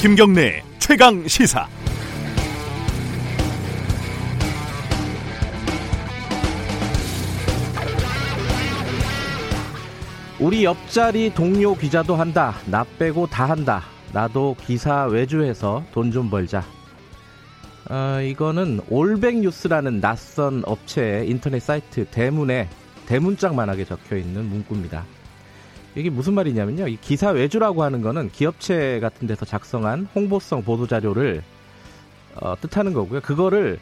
김경래 최강 시사. 우리 옆자리 동료 기자도 한다. 나 빼고 다 한다. 나도 기사 외주해서 돈 좀 벌자. 어, 이거는 올백뉴스라는 낯선 업체의 인터넷 사이트 대문에 대문짝만하게 적혀 있는 문구입니다. 이게 무슨 말이냐면요. 이 기사 외주라고 하는 거는 기업체 같은 데서 작성한 홍보성 보도 자료를 어, 뜻하는 거고요. 그거를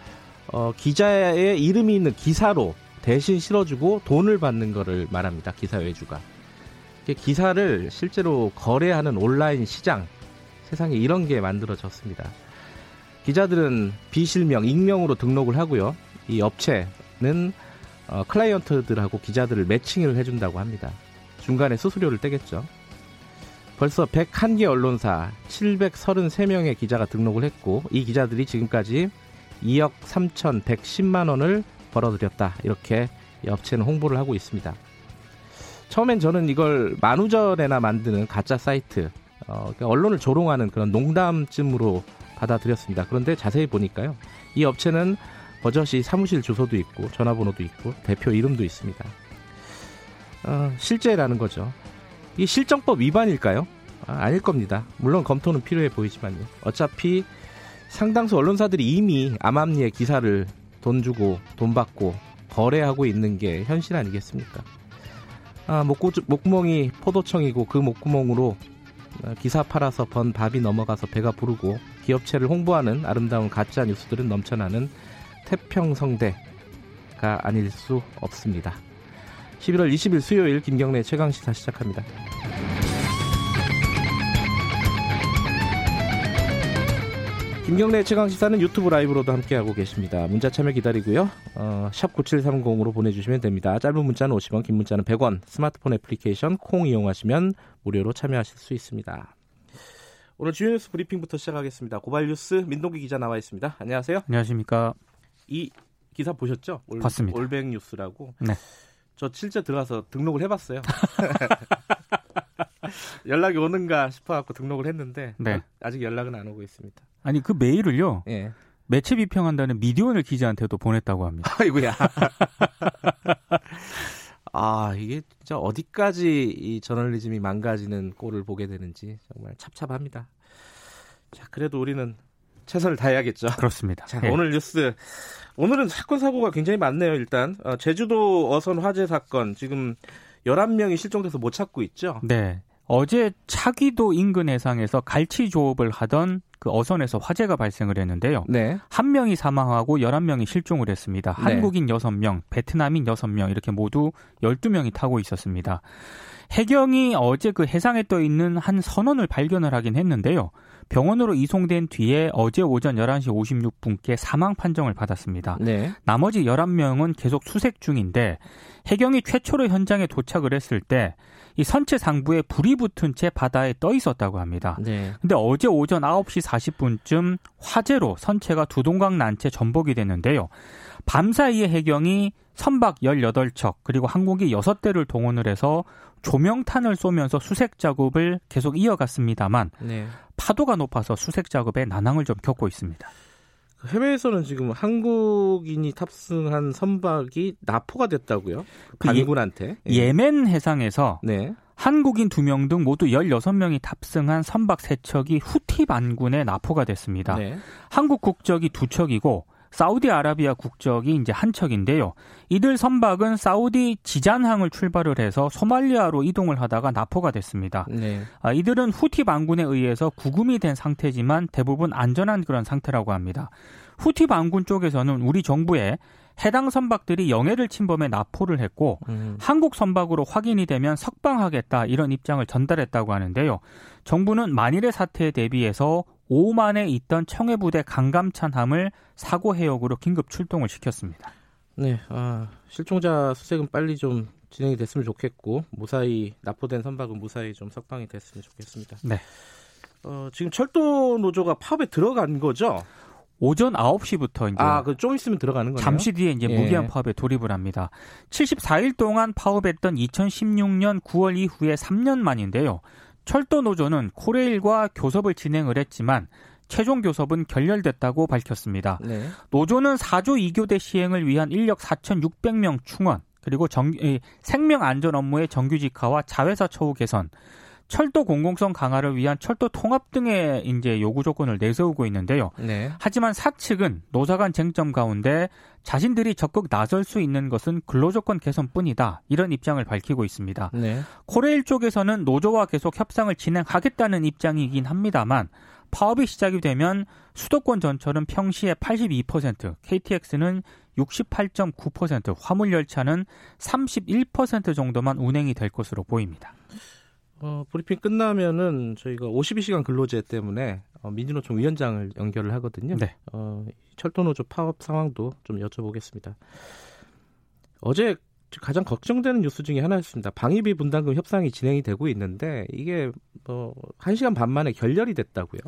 어, 기자의 이름이 있는 기사로 대신 실어주고 돈을 받는 거를 말합니다. 기사 외주가. 기사를 실제로 거래하는 온라인 시장 세상에 이런 게 만들어졌습니다. 기자들은 비실명, 익명으로 등록을 하고요. 이 업체는 어, 클라이언트들하고 기자들을 매칭을 해준다고 합니다. 중간에 수수료를 떼겠죠. 벌써 101개 언론사 733명의 기자가 등록을 했고 이 기자들이 지금까지 2억 3,110만 원을 벌어들였다. 이렇게 이 업체는 홍보를 하고 있습니다. 처음엔 저는 이걸 만우절에나 만드는 가짜 사이트, 어, 그러니까 언론을 조롱하는 그런 농담쯤으로 받아들였습니다. 그런데 자세히 보니까요. 이 업체는 버젓이 사무실 주소도 있고 전화번호도 있고 대표 이름도 있습니다. 어, 실제라는 거죠. 이 실정법 위반일까요? 아, 닐 겁니다. 물론 검토는 필요해 보이지만요. 어차피 상당수 언론사들이 이미 암암리에 기사를 돈 주고 돈 받고 거래하고 있는 게 현실 아니겠습니까? 아, 목구, 목구멍이 포도청이고 그 목구멍으로 어, 기사 팔아서 번 밥이 넘어가서 배가 부르고 기업체를 홍보하는 아름다운 가짜 뉴스들은 넘쳐나는 태평성대가 아닐 수 없습니다. 11월 20일 수요일 김경래 최강 시사 시작합니다. 김경래 최강 시사는 유튜브 라이브로도 함께하고 계십니다. 문자 참여 기다리고요. 어, 샵 9730으로 보내주시면 됩니다. 짧은 문자는 50원, 긴 문자는 100원, 스마트폰 애플리케이션 콩 이용하시면 무료로 참여하실 수 있습니다. 오늘 주요 뉴스 브리핑부터 시작하겠습니다. 고발 뉴스 민동기 기자 나와 있습니다. 안녕하세요. 안녕하십니까. 이 기사 보셨죠? 올, 봤습니다. 올백 뉴스라고. 네. 저 실제 들어가서 등록을 해봤어요. 연락이 오는가 싶어갖고 등록을 했는데 네. 아직 연락은 안 오고 있습니다. 아니 그 메일을요. 예. 매체 비평한다는 미디어오늘 기자한테도 보냈다고 합니다. 아이고야. 아 이게 진짜 어디까지 이 저널리즘이 망가지는 꼴을 보게 되는지 정말 찹찹합니다. 자 그래도 우리는 최선을 다해야겠죠. 그렇습니다. 자 예. 오늘 뉴스 오늘은 사건 사고가 굉장히 많네요. 일단 어, 제주도 어선 화재 사건 지금 11명이 실종돼서 못 찾고 있죠. 네. 어제 차기도 인근 해상에서 갈치 조업을 하던 그 어선에서 화재가 발생을 했는데요. 네. 한 명이 사망하고 11명이 실종을 했습니다. 네. 한국인 6명, 베트남인 6명 이렇게 모두 12명이 타고 있었습니다. 해경이 어제 그 해상에 떠 있는 한 선원을 발견을 하긴 했는데요. 병원으로 이송된 뒤에 어제 오전 11시 56분께 사망 판정을 받았습니다. 네. 나머지 11명은 계속 수색 중인데 해경이 최초로 현장에 도착을 했을 때 이 선체 상부에 불이 붙은 채 바다에 떠 있었다고 합니다. 네. 근데 어제 오전 9시 40분쯤 화재로 선체가 두 동강 난채 전복이 됐는데요. 밤 사이에 해경이 선박 18척 그리고 항공기 6대를 동원을 해서 조명탄을 쏘면서 수색 작업을 계속 이어갔습니다,만 네. 파도가 높아서 수색 작업에 난항을 좀 겪고 있습니다. 해외에서는 지금 한국인이 탑승한 선박이 납포가 됐다고요? 그 반군한테. 예. 예멘 해상에서 네. 한국인 2명 등 모두 16명이 탑승한 선박 3척이 후티 반군에 납포가 됐습니다. 네. 한국 국적이 2척이고 사우디아라비아 국적이 이제 한 척인데요. 이들 선박은 사우디 지잔항을 출발을 해서 소말리아로 이동을 하다가 납포가 됐습니다. 네. 아, 이들은 후티 반군에 의해서 구금이 된 상태지만 대부분 안전한 그런 상태라고 합니다. 후티 반군 쪽에서는 우리 정부에 해당 선박들이 영해를 침범해 납포를 했고 음. 한국 선박으로 확인이 되면 석방하겠다 이런 입장을 전달했다고 하는데요. 정부는 만일의 사태에 대비해서 오만에 있던 청해부대 강감찬함을 사고 해역으로 긴급 출동을 시켰습니다. 네, 아, 실종자 수색은 빨리 좀 진행이 됐으면 좋겠고 무사히 납포된 선박은 무사히 좀 석방이 됐으면 좋겠습니다. 네. 어, 지금 철도 노조가 파업에 들어간 거죠? 오전 9시부터 이제 아, 그 좀 있으면 들어가는 거예요. 잠시 뒤에 이제 예. 무기한 파업에 돌입을 합니다. 74일 동안 파업했던 2016년 9월 이후에 3년 만인데요. 철도 노조는 코레일과 교섭을 진행을 했지만 최종 교섭은 결렬됐다고 밝혔습니다. 네. 노조는 4조 2교대 시행을 위한 인력 4,600명 충원, 그리고 정, 생명 안전 업무의 정규직화와 자회사 처우 개선, 철도 공공성 강화를 위한 철도 통합 등의 이제 요구 조건을 내세우고 있는데요. 네. 하지만 사측은 노사 간 쟁점 가운데 자신들이 적극 나설 수 있는 것은 근로조건 개선뿐이다. 이런 입장을 밝히고 있습니다. 네. 코레일 쪽에서는 노조와 계속 협상을 진행하겠다는 입장이긴 합니다만 파업이 시작이 되면 수도권 전철은 평시에 82%, KTX는 68.9%, 화물 열차는 31% 정도만 운행이 될 것으로 보입니다. 어, 브리핑 끝나면은 저희가 52시간 근로제 때문에 어, 민주노총 위원장을 연결을 하거든요. 네. 어, 철도노조 파업 상황도 좀 여쭤보겠습니다. 어제 가장 걱정되는 뉴스 중에 하나였습니다. 방위비 분담금 협상이 진행이 되고 있는데 이게 뭐 1시간 반 만에 결렬이 됐다고요.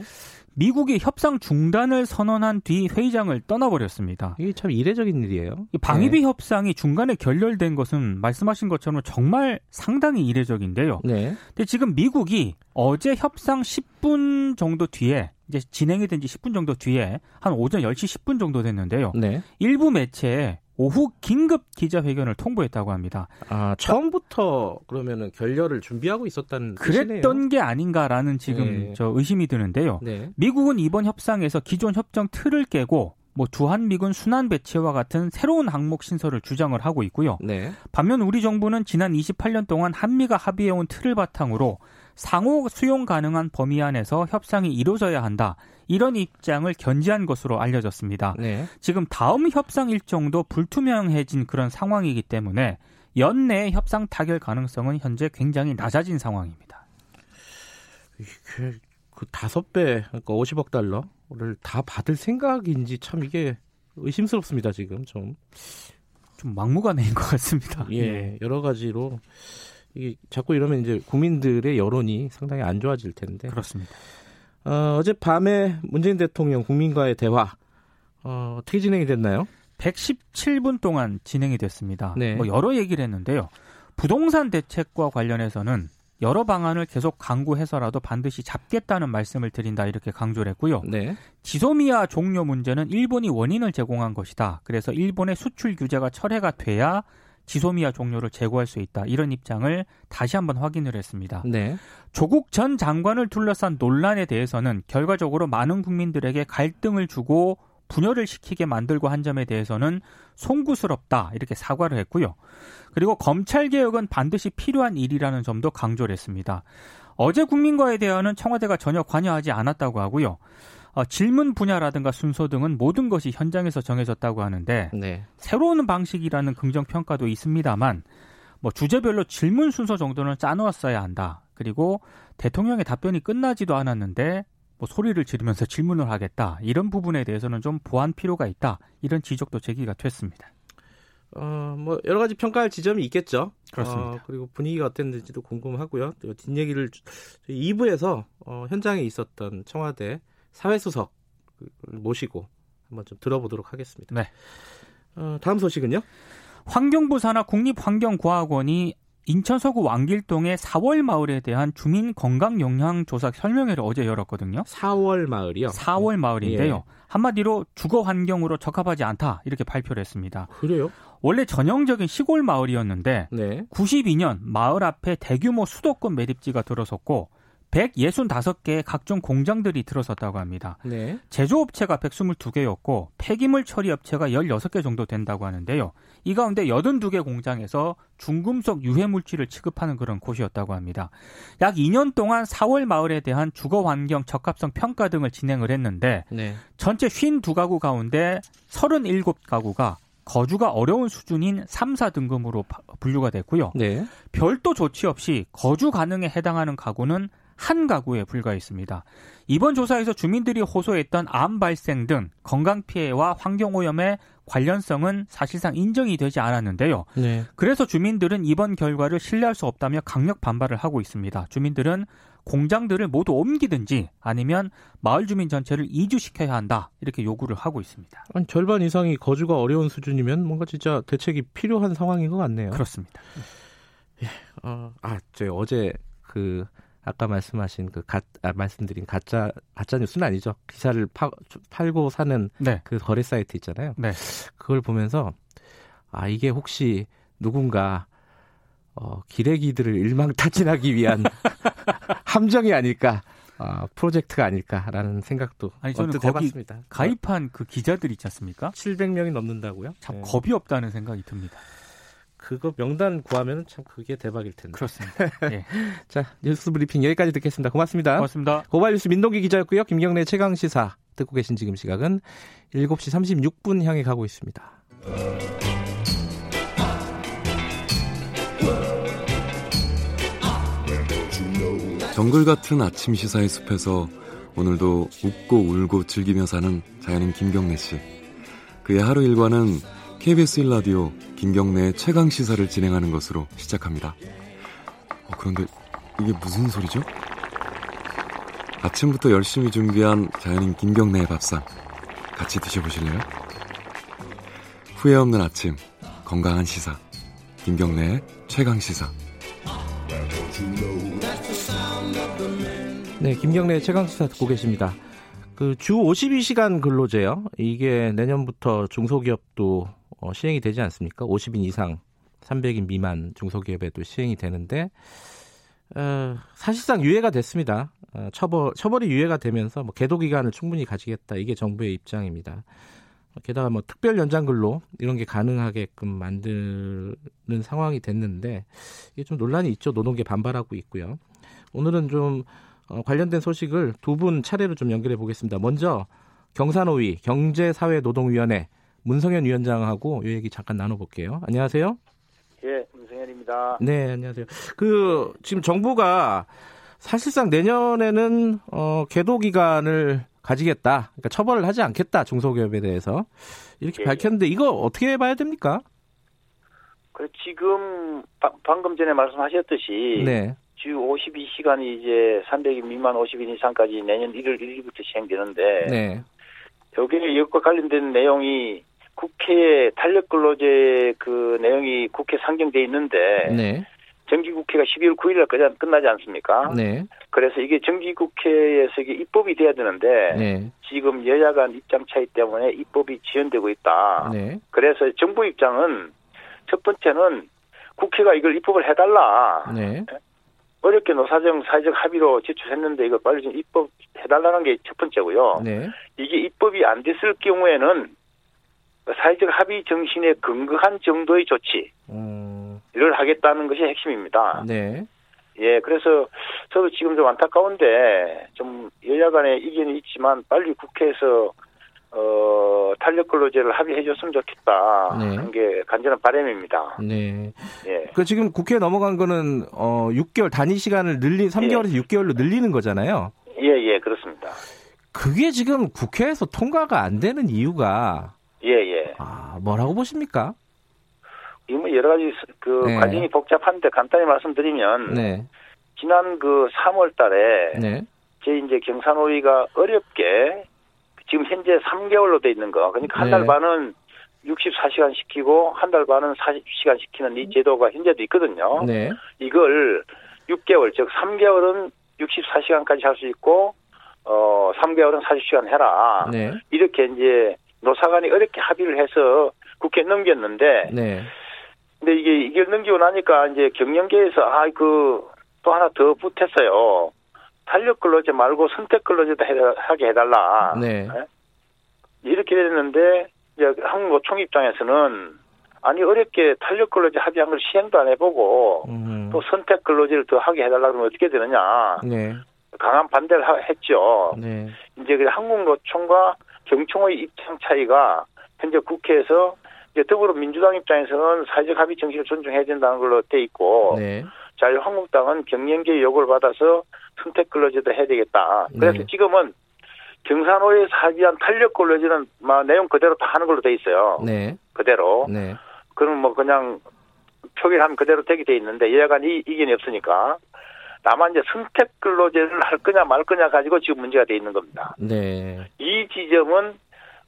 미국이 협상 중단을 선언한 뒤 회의장을 떠나버렸습니다. 이게 참 이례적인 일이에요. 방위비 네. 협상이 중간에 결렬된 것은 말씀하신 것처럼 정말 상당히 이례적인데요. 네. 근데 지금 미국이 어제 협상 10분 정도 뒤에 이제 진행이 된 지 10분 정도 뒤에 한 오전 10시 10분 정도 됐는데요. 네. 일부 매체에 오후 긴급 기자회견을 통보했다고 합니다. 아, 처음부터 그러면은 결렬을 준비하고 있었다는 그랬던 뜻이네요. 게 아닌가라는 지금 네. 저 의심이 드는데요. 네. 미국은 이번 협상에서 기존 협정 틀을 깨고 뭐 주한미군 순환 배치와 같은 새로운 항목 신설을 주장을 하고 있고요. 네. 반면 우리 정부는 지난 28년 동안 한미가 합의해온 틀을 바탕으로 상호 수용 가능한 범위 안에서 협상이 이루어져야 한다. 이런 입장을 견지한 것으로 알려졌습니다. 네. 지금 다음 협상 일정도 불투명해진 그런 상황이기 때문에 연내 협상 타결 가능성은 현재 굉장히 낮아진 상황입니다. 그, 그 다섯 배, 그러니까 50억 달러를 다 받을 생각인지 참 이게 의심스럽습니다. 지금 좀. 좀 막무가내인 것 같습니다. 예, 네. 여러 가지로 이게 자꾸 이러면 이제 국민들의 여론이 상당히 안 좋아질 텐데. 그렇습니다. 어, 어제 밤에 문재인 대통령 국민과의 대화 어, 어떻게 진행이 됐나요? 117분 동안 진행이 됐습니다. 네. 뭐 여러 얘기를 했는데요. 부동산 대책과 관련해서는 여러 방안을 계속 강구해서라도 반드시 잡겠다는 말씀을 드린다 이렇게 강조를 했고요. 네. 지소미아 종료 문제는 일본이 원인을 제공한 것이다. 그래서 일본의 수출 규제가 철회가 돼야 지소미아 종료를 제고할 수 있다. 이런 입장을 다시 한번 확인을 했습니다. 네. 조국 전 장관을 둘러싼 논란에 대해서는 결과적으로 많은 국민들에게 갈등을 주고 분열을 시키게 만들고 한 점에 대해서는 송구스럽다 이렇게 사과를 했고요. 그리고 검찰 개혁은 반드시 필요한 일이라는 점도 강조를 했습니다. 어제 국민과의 대화는 청와대가 전혀 관여하지 않았다고 하고요. 어, 질문 분야라든가 순서 등은 모든 것이 현장에서 정해졌다고 하는데 네. 새로운 방식이라는 긍정 평가도 있습니다만 뭐 주제별로 질문 순서 정도는 짜놓았어야 한다. 그리고 대통령의 답변이 끝나지도 않았는데 뭐 소리를 지르면서 질문을 하겠다. 이런 부분에 대해서는 좀 보완 필요가 있다. 이런 지적도 제기가 됐습니다. 어, 뭐 여러 가지 평가할 지점이 있겠죠. 그렇습니다. 어, 그리고 분위기가 어땠는지도 궁금하고요. 뒷얘기를 2부에서 어, 현장에 있었던 청와대 사회수석 모시고 한번 좀 들어보도록 하겠습니다. 네. 어, 다음 소식은요? 환경부 산하 국립환경과학원이 인천 서구 왕길동의 4월 마을에 대한 주민 건강 영향 조사 설명회를 어제 열었거든요. 4월 마을이요? 4월 네. 마을인데요. 예. 한마디로 주거 환경으로 적합하지 않다 이렇게 발표를 했습니다. 그래요? 원래 전형적인 시골 마을이었는데 네. 92년 마을 앞에 대규모 수도권 매립지가 들어섰고 165개의 각종 공장들이 들어섰다고 합니다. 네. 제조업체가 122개였고 폐기물 처리 업체가 16개 정도 된다고 하는데요. 이 가운데 82개 공장에서 중금속 유해 물질을 취급하는 그런 곳이었다고 합니다. 약 2년 동안 4월 마을에 대한 주거 환경 적합성 평가 등을 진행을 했는데 네. 전체 52가구 가운데 37가구가 거주가 어려운 수준인 3, 4등급으로 분류가 됐고요. 네. 별도 조치 없이 거주 가능에 해당하는 가구는 한 가구에 불과했습니다. 이번 조사에서 주민들이 호소했던 암 발생 등 건강 피해와 환경 오염의 관련성은 사실상 인정이 되지 않았는데요. 네. 그래서 주민들은 이번 결과를 신뢰할 수 없다며 강력 반발을 하고 있습니다. 주민들은 공장들을 모두 옮기든지 아니면 마을 주민 전체를 이주시켜야 한다 이렇게 요구를 하고 있습니다. 아니, 절반 이상이 거주가 어려운 수준이면 뭔가 진짜 대책이 필요한 상황인 것 같네요. 그렇습니다. 예, 어, 아, 저 어제 그 아까 말씀하신 그 가, 아, 말씀드린 가짜 가짜 뉴스는 아니죠. 기사를 파, 팔고 사는 네. 그 거래 사이트 있잖아요. 네. 그걸 보면서 아 이게 혹시 누군가 어, 기레기들을 일망타진하기 위한 함정이 아닐까, 어, 프로젝트가 아닐까라는 생각도 아니, 저는 거기 해봤습니다. 가입한 그 기자들 있지 않습니까? 700명이 넘는다고요? 참 네. 겁이 없다는 생각이 듭니다. 그거 명단 구하면 참 그게 대박일 텐데. 그렇습니다. 예. 자, 뉴스 브리핑 여기까지 듣겠습니다. 고맙습니다. 고맙습니다. 고발 뉴스 민동기 기자였고요. 김경래 최강 시사 듣고 계신 지금 시각은 7시 36분 향해 가고 있습니다. 정글 같은 아침 시사의 숲에서 오늘도 웃고 울고 즐기며 사는 자연인 김경래 씨. 그의 하루 일과는 KBS 1라디오 김경래의 최강 시사를 진행하는 것으로 시작합니다. 어, 그런데 이게 무슨 소리죠? 아침부터 열심히 준비한 자연인 김경래의 밥상 같이 드셔보실래요? 후회 없는 아침 건강한 시사 김경래의 최강 시사 네, 김경래 최강 시사 듣고 계십니다. 그 주 52시간 근로제요. 이게 내년부터 중소기업도 어, 시행이 되지 않습니까? 50인 이상, 300인 미만 중소기업에도 시행이 되는데 어, 사실상 유예가 됐습니다. 어, 처벌 처벌이 유예가 되면서 뭐 계도 기간을 충분히 가지겠다 이게 정부의 입장입니다. 게다가 뭐 특별 연장 근로 이런 게 가능하게끔 만드는 상황이 됐는데 이게 좀 논란이 있죠. 노동계 반발하고 있고요. 오늘은 좀 어, 관련된 소식을 두 분 차례로 좀 연결해 보겠습니다. 먼저 경산호위 경제사회노동위원회 문성현 위원장하고 이 얘기 잠깐 나눠볼게요. 안녕하세요. 예, 문성현입니다. 네, 안녕하세요. 그 지금 정부가 사실상 내년에는 어, 계도 기간을 가지겠다. 그러니까 처벌을 하지 않겠다. 중소기업에 대해서 이렇게 예, 예. 밝혔는데 이거 어떻게 봐야 됩니까? 그 지금 바, 방금 전에 말씀하셨듯이 네. 주 52시간이 이제 300인 미만 50인 이상까지 내년 1월 1일부터 시행되는데 네. 여기에 이것과 관련된 내용이 국회 탄력 근로제 그 내용이 국회 상정돼 있는데 네. 정기 국회가 12월 9일날 끝나지 않습니까? 네. 그래서 이게 정기 국회에서 이게 입법이 돼야 되는데 네. 지금 여야 간 입장 차이 때문에 입법이 지연되고 있다. 네. 그래서 정부 입장은 첫 번째는 국회가 이걸 입법을 해달라. 네. 어렵게 노사정 사회적 합의로 제출했는데 이거 빨리 좀 입법해달라는 게 첫 번째고요. 네. 이게 입법이 안 됐을 경우에는 사회적 합의 정신에 근거한 정도의 조치를 음. 하겠다는 것이 핵심입니다. 네. 예, 그래서 저도 지금 좀 안타까운데 좀 여야 간의 이견이 있지만 빨리 국회에서 어, 탄력 근로제를 합의해 줬으면 좋겠다. 네. 하는 게 간절한 바람입니다. 네. 예. 그 지금 국회에 넘어간 거는 어, 6개월 단위 시간을 늘린 3개월에서 예. 6개월로 늘리는 거잖아요. 예, 예, 그렇습니다. 그게 지금 국회에서 통과가 안 되는 이유가 예, 예. 아, 뭐라고 보십니까? 이뭐 여러 가지 그 네. 과정이 복잡한데 간단히 말씀드리면 네. 지난 그 3월 달에 네. 제 이제 경산호위가 어렵게 지금 현재 3개월로 돼 있는 거. 그러니까 한달 네. 반은 64시간 시키고 한 달 반은 40시간 시키는 이 제도가 현재도 있거든요. 네. 이걸 6개월 즉 3개월은 64시간까지 할 수 있고 어 3개월은 40시간 해라. 네. 이렇게 이제 노사간이 어렵게 합의를 해서 국회에 넘겼는데 네. 근데 이게 이걸 넘기고 나니까 이제 경영계에서 아 그 또 하나 더 붙었어요. 탄력 근로제 말고 선택 근로제도 하게 해달라. 네. 네? 이렇게 됐는데 이제 한국노총 입장에서는 아니 어렵게 탄력 근로제 합의한 걸 시행도 안 해보고 음. 또 선택 근로제를 더 하게 해달라 그러면 어떻게 되느냐. 네. 강한 반대를 했죠. 네. 이제 그 한국노총과 경총의 입장 차이가 현재 국회에서 이제 더불어민주당 입장에서는 사회적 합의 정신을 존중해야 된다는 걸로 돼 있고 네. 자유한국당은 경영계 요구를 받아서 선택 근로제도 해야 되겠다. 그래서 네. 지금은 경산호에서 합의한 탄력 근로제는 막 내용 그대로 다 하는 걸로 돼 있어요. 네. 그대로. 네. 그럼 뭐 그냥 표기하면 그대로 되게 돼 있는데 여야간 이 이견이 없으니까 다만 이제 선택 근로제를 할 거냐 말 거냐 가지고 지금 문제가 돼 있는 겁니다. 네. 이 지점은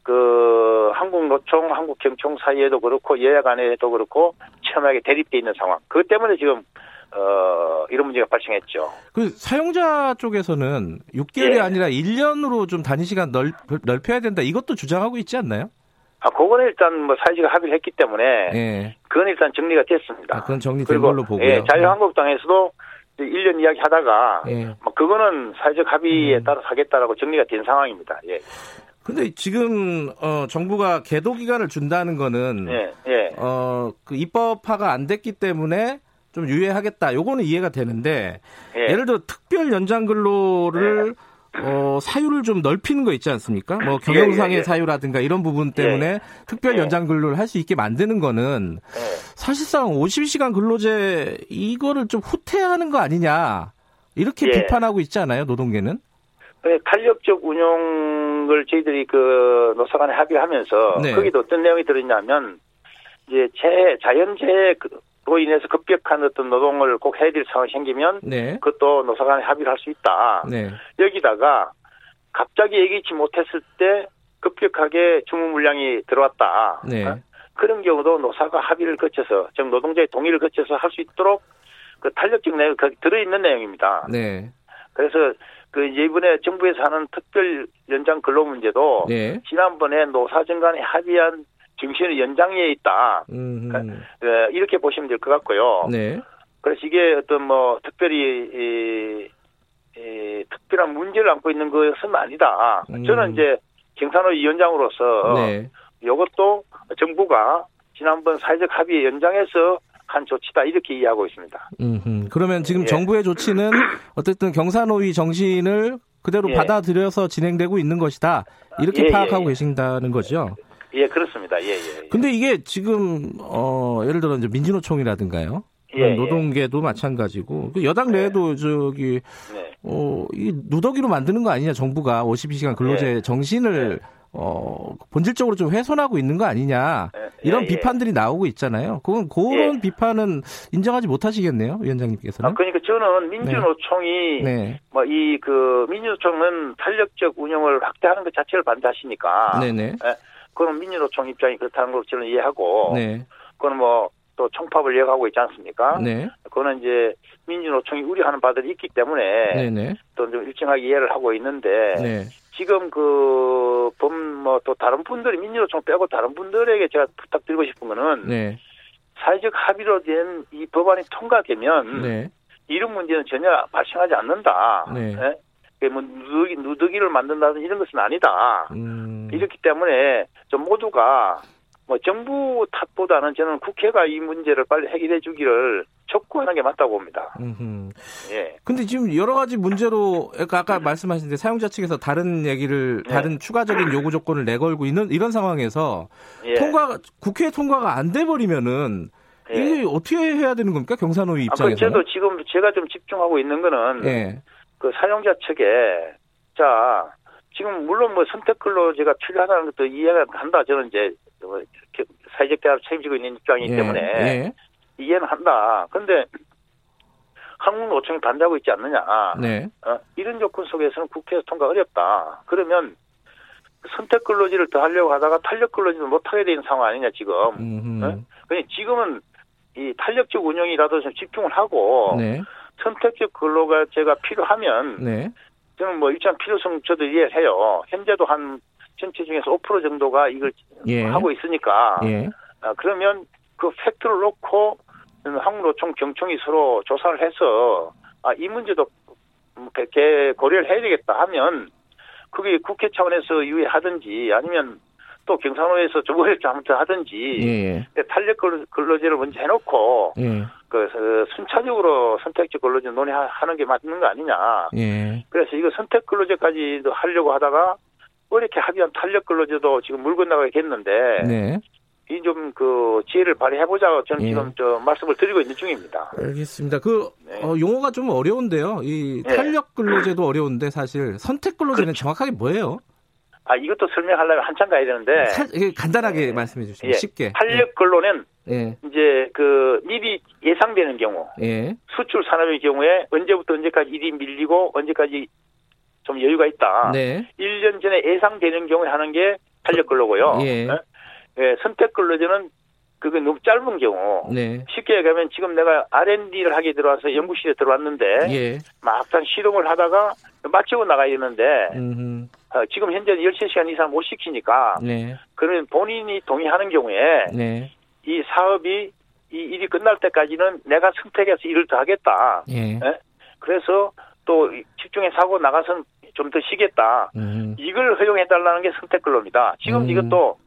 그 한국노총, 한국경총 사이에도 그렇고 여야 간에도 그렇고 첨예하게 대립돼 있는 상황. 그것 때문에 지금 어, 이런 문제가 발생했죠. 그 사용자 쪽에서는 6개월이 예. 아니라 1년으로 좀 단위 시간 넓, 넓혀야 된다. 이것도 주장하고 있지 않나요? 아, 그거는 일단 뭐 사회지가 합의를 했기 때문에 예. 그건 일단 정리가 됐습니다. 아, 그건 정리된 걸로 보고요. 예, 자유한국당에서도 1년 이야기 하다가 예. 뭐 그거는 사회적 합의에 음. 따라 하겠다라고 정리가 된 상황입니다. 예. 근데 지금 어 정부가 계도 기간을 준다는 거는 예, 예. 어 그 입법화가 안 됐기 때문에 좀 유예하겠다. 요거는 이해가 되는데 예. 를 들어 특별 연장 근로를 예. 어, 사유를 좀 넓히는 거 있지 않습니까? 뭐 예, 경영상의 예, 예, 때문에 이런 부분 때문에 예. 특별 예. 연장 근로를 할 수 있게 만드는 거는 사실상 52시간 근로제 이거를 좀 후퇴하는 거 아니냐 이렇게 비판하고 있지 않아요 노동계는? 네, 탄력적 운영을 저희들이 그 노사간에 합의하면서 네. 거기도 어떤 내용이 들어있냐면 이제 재 자연재해 그로 인해서 급격한 어떤 노동을 꼭 해야 될 상황이 생기면 네. 그것도 노사 간에 합의를 할 수 있다. 네. 여기다가 갑자기 예기치 못했을 때 급격하게 주문 물량이 들어왔다. 네. 어? 그런 경우도 노사가 합의를 거쳐서 즉 노동자의 동의를 거쳐서 할 수 있도록 그 탄력적 내용 들어있는 내용입니다. 네. 그래서 그 이번에 정부에서 하는 특별 연장 근로 문제도 네. 지난번에 노사정 간에 합의한 정신의 연장에 있다. 그러니까, 어, 이렇게 보시면 될 것 같고요. 네. 그래서 이게 어떤 뭐 특별히 이, 이, 특별한 문제를 안고 있는 것은 아니다. 음. 저는 이제 경산호 위원장으로서 네. 이것도 정부가 지난번 사회적 합의 연장해서 한 조치다 이렇게 이해하고 있습니다. 음흠. 그러면 지금 예. 정부의 조치는 어쨌든 경산호위 정신을 그대로 예. 받아들여서 진행되고 있는 것이다. 이렇게 예, 예 파악하고 예. 계신다는 거죠. 예, 그렇습니다. 예, 예. 예. 근데 이게 지금 어 예를 들어 이제 민주노총이라든가요. 예, 노동계도 마찬가지고 그 여당 네. 내에도 저기 네. 어 이 누더기로 만드는 거 아니냐 정부가 52시간 근로제 정신을 어, 본질적으로 좀 훼손하고 있는 거 아니냐 예, 이런 예, 예. 비판들이 나오고 있잖아요. 그건 그런 예. 비판은 인정하지 못하시겠네요, 위원장님께서는. 아, 그러니까 저는 민주노총이 네. 네. 뭐이 그 민주노총은 탄력적 운영을 확대하는 것 자체를 반대하시니까. 네네. 예, 그건 민주노총 입장이 그렇다는 걸 저는 이해하고. 네. 그건 뭐. 또 총파업을 이어가고 있지 않습니까? 네. 그거는 이제 민주노총이 우려하는 바들이 있기 때문에 네네. 또좀 일정하게 이해를 하고 있는데 네. 지금 그, 뭐, 또 다른 분들이, 민주노총 빼고 다른 분들에게 제가 부탁드리고 싶은 거는, 네. 사회적 합의로 된 이 법안이 통과되면, 네. 이런 문제는 전혀 발생하지 않는다. 네. 네? 뭐, 누더기, 누더기를 만든다든 이런 것은 아니다. 음. 이렇기 때문에, 좀 모두가 뭐 정부 탓보다는 저는 국회가 이 문제를 빨리 해결해 주기를 촉구하는 게 맞다고 봅니다. 음흠. 예. 근데 지금 여러 가지 문제로 아까 말씀하신 데 사용자 측에서 다른 얘기를 예. 다른 추가적인 요구 조건을 내걸고 있는 이런 상황에서 예. 통과 국회 통과가 안 돼 버리면은 예. 이게 어떻게 해야 되는 겁니까 경산호위 입장에서? 아, 그 저도 지금 제가 좀 집중하고 있는 거는 예. 그 사용자 측에 자 지금 물론 뭐 선택 근로 제가 필요하다는 것도 이해가 간다. 저는 이제 뭐 사회적 대화를 책임지고 있는 입장이기 예, 때문에 예. 이해는 한다. 근데 한국 노총이 반대하고 있지 않느냐. 네. 어, 이런 조건 속에서는 국회에서 통과 어렵다. 그러면 선택 근로지를 더 하려고 하다가 탄력 근로지도 못하게 되는 상황 아니냐 지금. 어? 그냥 지금은 이 탄력적 운영이라도 좀 집중을 하고 네. 선택적 근로가 제가 필요하면 네. 저는 뭐 일정 필요성 저도 이해를 해요. 현재도 한 전체 중에서 5% 정도가 이걸 예. 하고 있으니까 예. 아, 그러면 그 팩트를 놓고 한국노총 경총이 서로 조사를 해서 아, 이 문제도 이렇게 고려를 해야 되겠다 하면 그게 국회 차원에서 유예하든지 아니면 또 경산호에서 조거를 잘못 하든지 예. 예. 탄력 근로제를 먼저 해놓고 예. 그 순차적으로 선택적 근로제 논의하는 게 맞는 거 아니냐. 예. 그래서 이거 선택 근로제까지도 하려고 하다가 어렵게 합의한 탄력 근로제도 지금 물 건너가겠는데 네. 이 좀 그 지혜를 발휘해보자 저는 예. 지금 저 말씀을 드리고 있는 중입니다. 알겠습니다. 그 네. 어, 용어가 좀 어려운데요. 이 네. 탄력 근로제도 어려운데 사실 선택 근로제는 그렇죠. 정확하게 뭐예요? 아 이것도 설명하려면 한참 가야 되는데 살, 간단하게 네. 말씀해 주시면 예. 쉽게. 탄력 근로는 예. 이제 그 미리 예상되는 경우 예. 수출 산업의 경우에 언제부터 언제까지 일이 밀리고 언제까지 좀 여유가 있다. 네. 1년 전에 예상되는 경우에 하는 게 탄력 근로고요. 예. 네? 예, 선택 근로제는 그게 너무 짧은 경우 네. 쉽게 얘기하면 지금 내가 R&D를 하게 들어와서 연구실에 들어왔는데 예. 막상 실험을 하다가 마치고 나가야 되는데 어, 지금 현재 13시간 이상 못 시키니까 네. 그러면 본인이 동의하는 경우에 네. 이 사업이 이 일이 끝날 때까지는 내가 선택해서 일을 더 하겠다. 예. 네? 그래서 또 집중해 사고 나가서는 좀더 쉬겠다. 음. 이걸 허용해달라는 게 선택 근로입니다. 지금 음. 이것도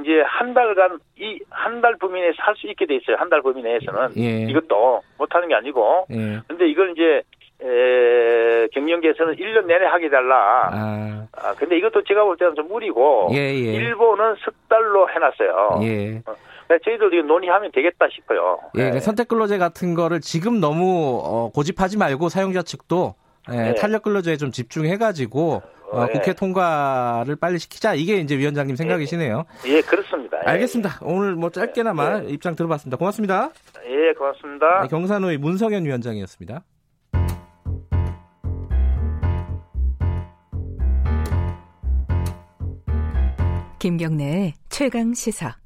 이제 한 달간 이 한 달 범위 내에서 할수 있게 돼 있어요. 한 달 범위 내에서는 예. 이것도 못하는 게 아니고. 예. 근데 이걸 이제 에, 경영계에서는 1년 내내 하게 달라. 아. 아. 근데 이것도 제가 볼 때는 좀 무리고. 예, 예. 일본은 석 달로 해놨어요. 예. 어, 저희들 이거 논의하면 되겠다 싶어요. 예, 그러니까 선택 근로제 같은 거를 지금 너무 어, 고집하지 말고 사용자 측도 예, 네. 탄력 근로제에 좀 집중해가지고 어, 네. 국회 통과를 빨리 시키자 이게 이제 위원장님 생각이시네요. 예, 그렇습니다. 예. 알겠습니다. 오늘 뭐 짧게나마 네. 입장 들어봤습니다. 고맙습니다. 예, 고맙습니다. 네, 경산호의 문성현 위원장이었습니다. 김경래의 최강 시사.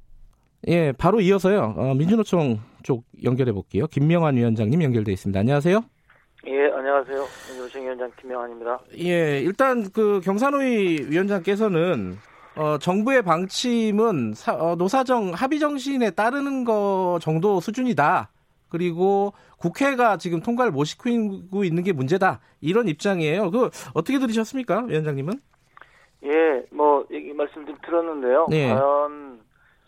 예, 바로 이어서요. 어, 민주노총 쪽 연결해 볼게요. 김명환 위원장님 연결돼 있습니다. 안녕하세요. 예, 안녕하세요. 민주노총 위원장 김명환입니다. 예, 일단 그 경산호위 위원장께서는 어, 정부의 방침은 사, 어, 노사정 합의 정신에 따르는 거 정도 수준이다. 그리고 국회가 지금 통과를 못 시키고 있는 게 문제다. 이런 입장이에요. 그 어떻게 들으셨습니까, 위원장님은? 예, 뭐 얘기 말씀 좀 들었는데요. 네. 과연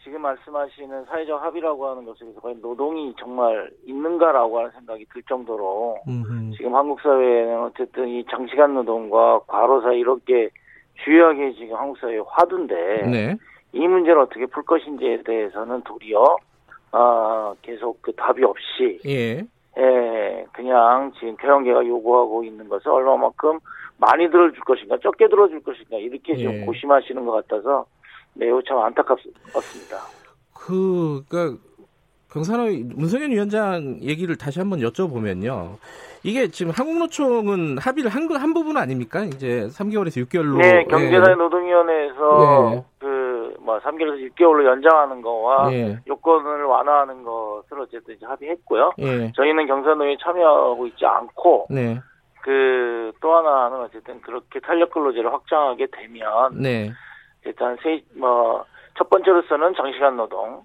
지금 말씀하시는 사회적 합의라고 하는 것에서 과연 노동이 정말 있는가라고 하는 생각이 들 정도로 음흠. 지금 한국 사회는 어쨌든 이 장시간 노동과 과로사 이렇게 주요하게 지금 한국 사회에 화두인데 네. 이 문제를 어떻게 풀 것인지에 대해서는 도리어 아 계속 그 답이 없이 예. 예 그냥 지금 경영계가 요구하고 있는 것을 얼마만큼 많이 들어줄 것인가 적게 들어줄 것인가 이렇게 좀 예. 고심하시는 것 같아서 매우 참 안타깝습니다. 그, 그니까, 경산의 문성현 위원장 얘기를 다시 한번 여쭤보면요. 이게 지금 한국노총은 합의를 한, 한 부분 아닙니까? 이제 3개월에서 6개월로. 네, 경제사회 예. 노동위원회에서 예. 그, 뭐, 3개월에서 6개월로 연장하는 거와 예. 요건을 완화하는 것을 어쨌든 이제 합의했고요. 예. 저희는 경산노에 참여하고 있지 않고. 네. 그, 또 하나는 어쨌든 그렇게 탄력 근로제를 확장하게 되면. 네. 일단 세, 뭐, 첫 번째로서는 장시간 노동,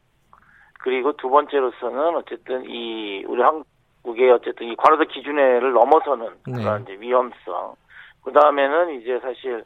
그리고 두 번째로서는 어쨌든 이, 우리 한국의 어쨌든 이 과로사 기준에를 넘어서는 네. 그런 이제 위험성, 그 다음에는 이제 사실,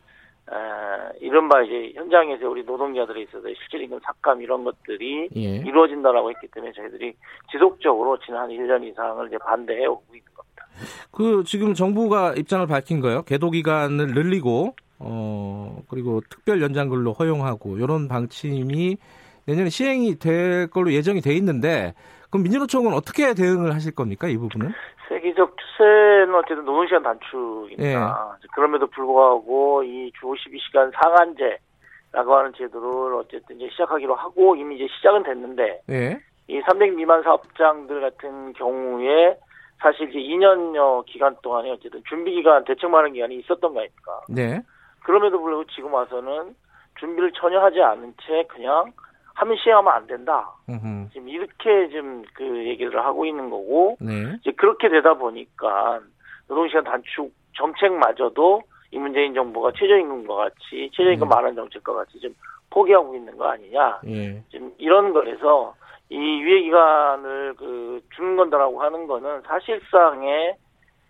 에, 이른바 이제 현장에서 우리 노동자들에 있어서 실질 임금 삭감 이런 것들이 예. 이루어진다라고 했기 때문에 저희들이 지속적으로 지난 1년 이상을 이제 반대해 오고 있는 겁니다. 그 지금 정부가 입장을 밝힌 거예요. 계도 기간을 늘리고 어, 그리고 특별 연장근로 허용하고 이런 방침이 내년에 시행이 될 걸로 예정이 돼 있는데 그럼 민주노총은 어떻게 대응을 하실 겁니까 이 부분은? 세계적 추세는 어쨌든 노동 시간 단축입니다. 예. 그럼에도 불구하고 이 주 52시간 상한제라고 하는 제도를 어쨌든 이제 시작하기로 하고 이미 이제 시작은 됐는데 예. 이300 미만 사업장들 같은 경우에 사실 이제 2년여 기간 동안에 어쨌든 준비 기간 대책 마련 기간이 있었던 거 아닙니까? 네. 그럼에도 불구하고 지금 와서는 준비를 전혀 하지 않은 채 그냥 하면 시행하면 안 된다. 음흠. 지금 이렇게 지금 그 얘기를 하고 있는 거고 네. 이제 그렇게 되다 보니까 노동시간 단축 정책마저도 이 문재인 정부가 최저임금과 같이 최저임금 네. 만원 정책과 같이 좀 포기하고 있는 거 아니냐. 네. 지금 이런 거에서 이 유예 기간을 그 주는 건다라고 하는 거는 사실상의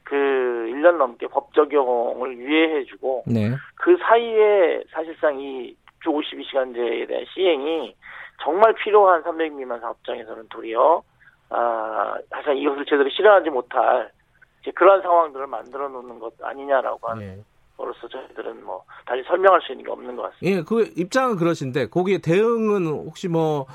그 1년 넘게 법 적용을 유예해 주고 네. 그 사이에 사실상 이 주 52시간제에 대한 시행이 정말 필요한 300 미만 사업장에서는 도리어 아, 사실 이것을 제대로 실현하지 못할 이제 그러한 상황들을 만들어 놓는 것 아니냐라고 하는 네. 거로서 저희들은 뭐 다시 설명할 수 있는 게 없는 것 같습니다. 예, 그 입장은 그러신데 거기에 대응은 혹시 뭐,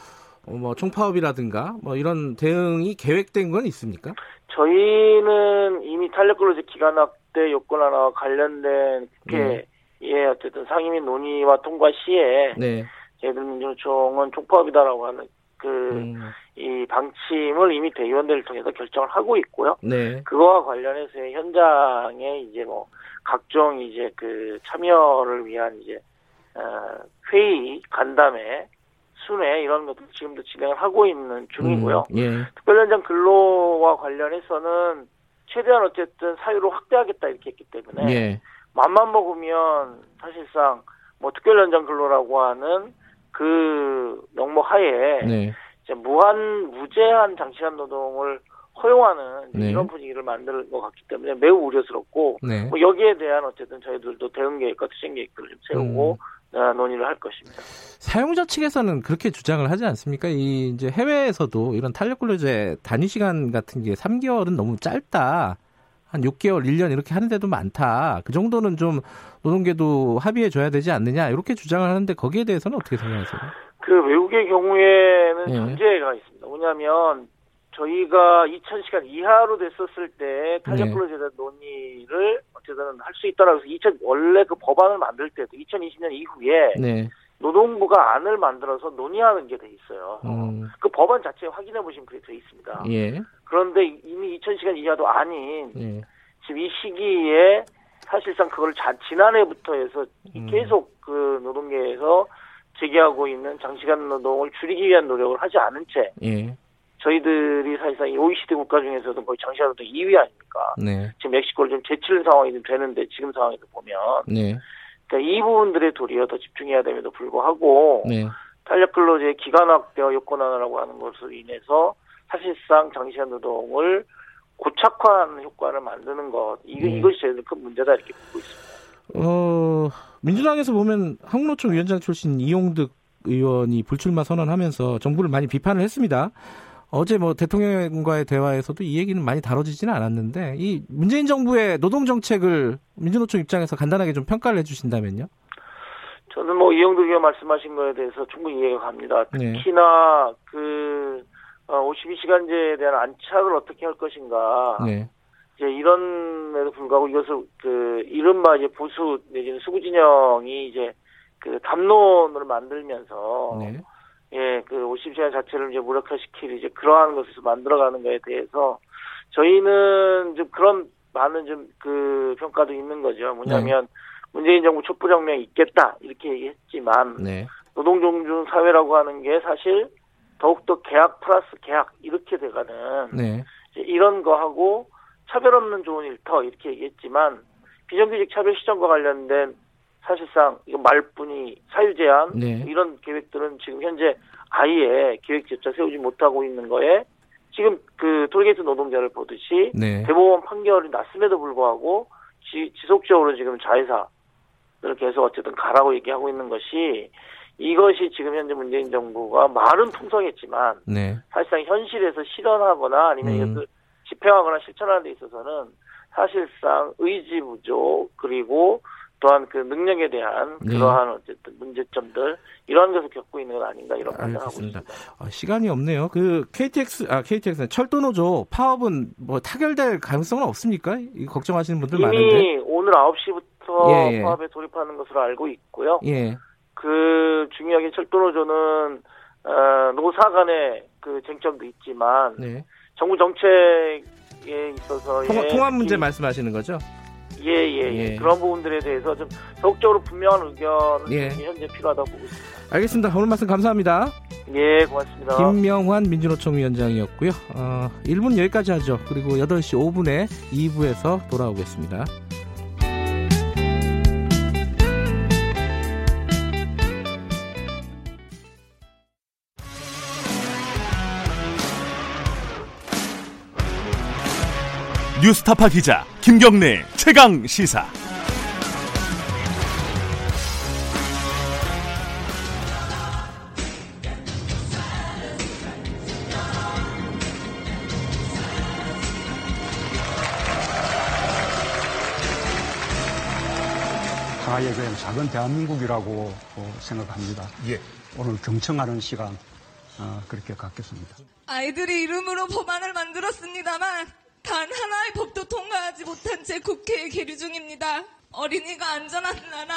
뭐 총파업이라든가 뭐 이런 대응이 계획된 건 있습니까? 저희는 이미 탄력근로제 기간 확대 요건 하나와 관련된 국회의 네. 어쨌든 상임위 논의와 통과 시에 네. 저희들 민주노총은 총파업이다라고 하는 그이 음. 방침을 이미 대의원들을 통해서 결정을 하고 있고요. 네. 그거와 관련해서 현장에 이제 뭐 각종 이제 그 참여를 위한 이제 어, 회의 간담회 순회 이런 것도 지금도 진행을 하고 있는 중이고요. 음, 예. 특별현장 근로와 관련해서는 최대한 어쨌든 사유를 확대하겠다 이렇게 했기 때문에 예. 맘만 먹으면 사실상 뭐 특별현장 근로라고 하는 그 명목 하에 네. 이제 무한 무제한 장시간 노동을 허용하는 네. 이런 분위기를 만들 것 같기 때문에 매우 우려스럽고 네. 뭐 여기에 대한 어쨌든 저희들도 대응 계획과 투쟁 계획들을 좀 세우고 음. 어, 논의를 할 것입니다. 사용자 측에서는 그렇게 주장을 하지 않습니까? 이 이제 해외에서도 이런 탄력 근로제 단위 시간 같은 게 3개월은 너무 짧다. 한 6개월, 1년 이렇게 하는 데도 많다. 그 정도는 좀 노동계도 합의해 줘야 되지 않느냐. 이렇게 주장을 하는데 거기에 대해서는 어떻게 생각하세요? 그 외국의 경우에는 예. 전제가 있습니다. 뭐냐면 저희가 2,000시간 이하로 됐었을 때 탄력 근로제에 대한 논의를 어쨌든 할 수 있다라고 해서 2000 원래 그 법안을 만들 때도 2020년 이후에 네. 노동부가 안을 만들어서 논의하는 게 돼 있어요. 음. 그 법안 자체 확인해 보시면 그게 돼 있습니다. 예. 그런데 이미 2,000시간 이하도 아닌 예. 지금 이 시기에 사실상 그걸 자, 지난해부터 해서 음. 계속 그 노동계에서 제기하고 있는 장시간 노동을 줄이기 위한 노력을 하지 않은 채 예. 저희들이 사실상 이 OECD 국가 중에서도 거의 장시간 노동 2위 아닙니까? 네. 지금 멕시코를 좀 제칠 상황이 좀 되는데 지금 상황에서 보면 네. 그러니까 이 부분들에 도리어 더 집중해야 됨에도 불구하고 네. 탄력 근로제 기간 확대와 요건 완화라고 하는 것으로 인해서 사실상 장시간 노동을 고착화하는 효과를 만드는 것 이거 네. 이것이 제일 큰 문제다 이렇게 보고 있습니다. 어 민주당에서 보면 한국노총 위원장 출신 이용득 의원이 불출마 선언하면서 정부를 많이 비판을 했습니다. 어제 뭐 대통령과의 대화에서도 이 얘기는 많이 다뤄지지는 않았는데 이 문재인 정부의 노동 정책을 민주노총 입장에서 간단하게 좀 평가를 해주신다면요. 저는 뭐 이영도 의원 말씀하신 거에 대해서 충분히 이해가 갑니다. 네. 특히나 네. 그 52시간제에 어, 대한 안착을 어떻게 할 것인가. 네. 이제 이런에도 불구하고 이것을 그 이른바 이제 보수 내지는 수구 진영이 이제 그 담론을 만들면서 네. 예, 그 50시간 자체를 이제 무력화시킬 이제 그러한 것을 만들어가는 거에 대해서 저희는 좀 그런 많은 좀 그 평가도 있는 거죠. 뭐냐면 네. 문재인 정부 촛불혁명이 있겠다 이렇게 얘기했지만 네. 노동존중 사회라고 하는 게 사실 더욱더 계약 플러스 계약 이렇게 돼가는 네. 이런 거하고 차별 없는 좋은 일터 이렇게 얘기했지만 비정규직 차별 시정과 관련된 사실상 이거 말뿐이 사유 제한 네. 이런 계획들은 지금 현재 아예 계획조차 세우지 못하고 있는 거에 지금 그 톨게이트 노동자를 보듯이 네. 대법원 판결이 났음에도 불구하고 지, 지속적으로 지금 자회사를 계속 어쨌든 가라고 얘기하고 있는 것이 이것이 지금 현재 문재인 정부가 말은 풍성했지만 네. 사실상 현실에서 실현하거나 아니면 음. 이것을 집행하거나 실천하는 데 있어서는 사실상 의지 부족 그리고 또한 그 능력에 대한 네. 그러한 어쨌든 문제점들 이러한 것을 겪고 있는 건 아닌가 이런 판단하고 있습니다. 아, 시간이 없네요. 그 KTX 아 KTX 철도 노조 파업은 뭐 타결될 가능성은 없습니까? 걱정하시는 분들 이미 많은데. 이미 오늘 9시부터 예, 예. 파업에 돌입하는 것으로 알고 있고요. 예. 그 중요하게 철도 노조는 어, 노사 간의 그 쟁점도 있지만 네. 정부 정책에 있어서 통합 문제 말씀하시는 거죠? 예, 예, 예, 그런 부분들에 대해서 좀 적극적으로 분명한 의견은 예. 현재 필요하다고 보고 있습니다. 알겠습니다. 오늘 말씀 감사합니다. 예, 고맙습니다. 김명환 민주노총 위원장이었고요. 어, 1분 여기까지 하죠. 그리고 8시 5분에 2부에서 돌아오겠습니다. 뉴스타파 기자 김경래 최강 시사. 하나의 그냥 작은 대한민국이라고 생각합니다. 예. 오늘 경청하는 시간 어, 그렇게 갖겠습니다. 아이들이 이름으로 법안을 만들었습니다만 단 하나의 법도 통과하지 못한 채 국회에 계류 중입니다. 어린이가 안전한 나라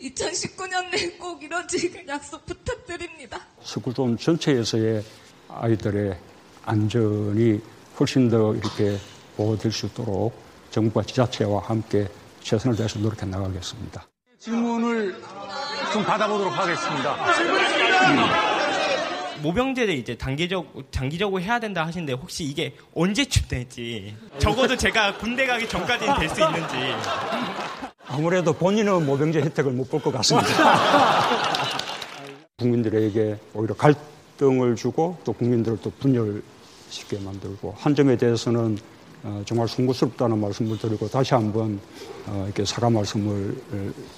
2019년 내에 꼭 이뤄질 약속 부탁드립니다. 스쿨존 전체에서의 아이들의 안전이 훨씬 더 이렇게 보호될 수 있도록 정부와 지자체와 함께 최선을 다해서 노력해 나가겠습니다. 질문을 좀 받아보도록 하겠습니다. 모병제를 이제 단기적 장기적으로 해야 된다 하시는데 혹시 이게 언제쯤 될지 적어도 제가 군대 가기 전까지는 될 수 있는지 아무래도 본인은 모병제 혜택을 못 볼 것 같습니다. 국민들에게 오히려 갈등을 주고 또 국민들을 또 분열시게 만들고 한 점에 대해서는 어, 정말 송구스럽다는 말씀을 드리고 다시 한번 어, 이렇게 사과 말씀을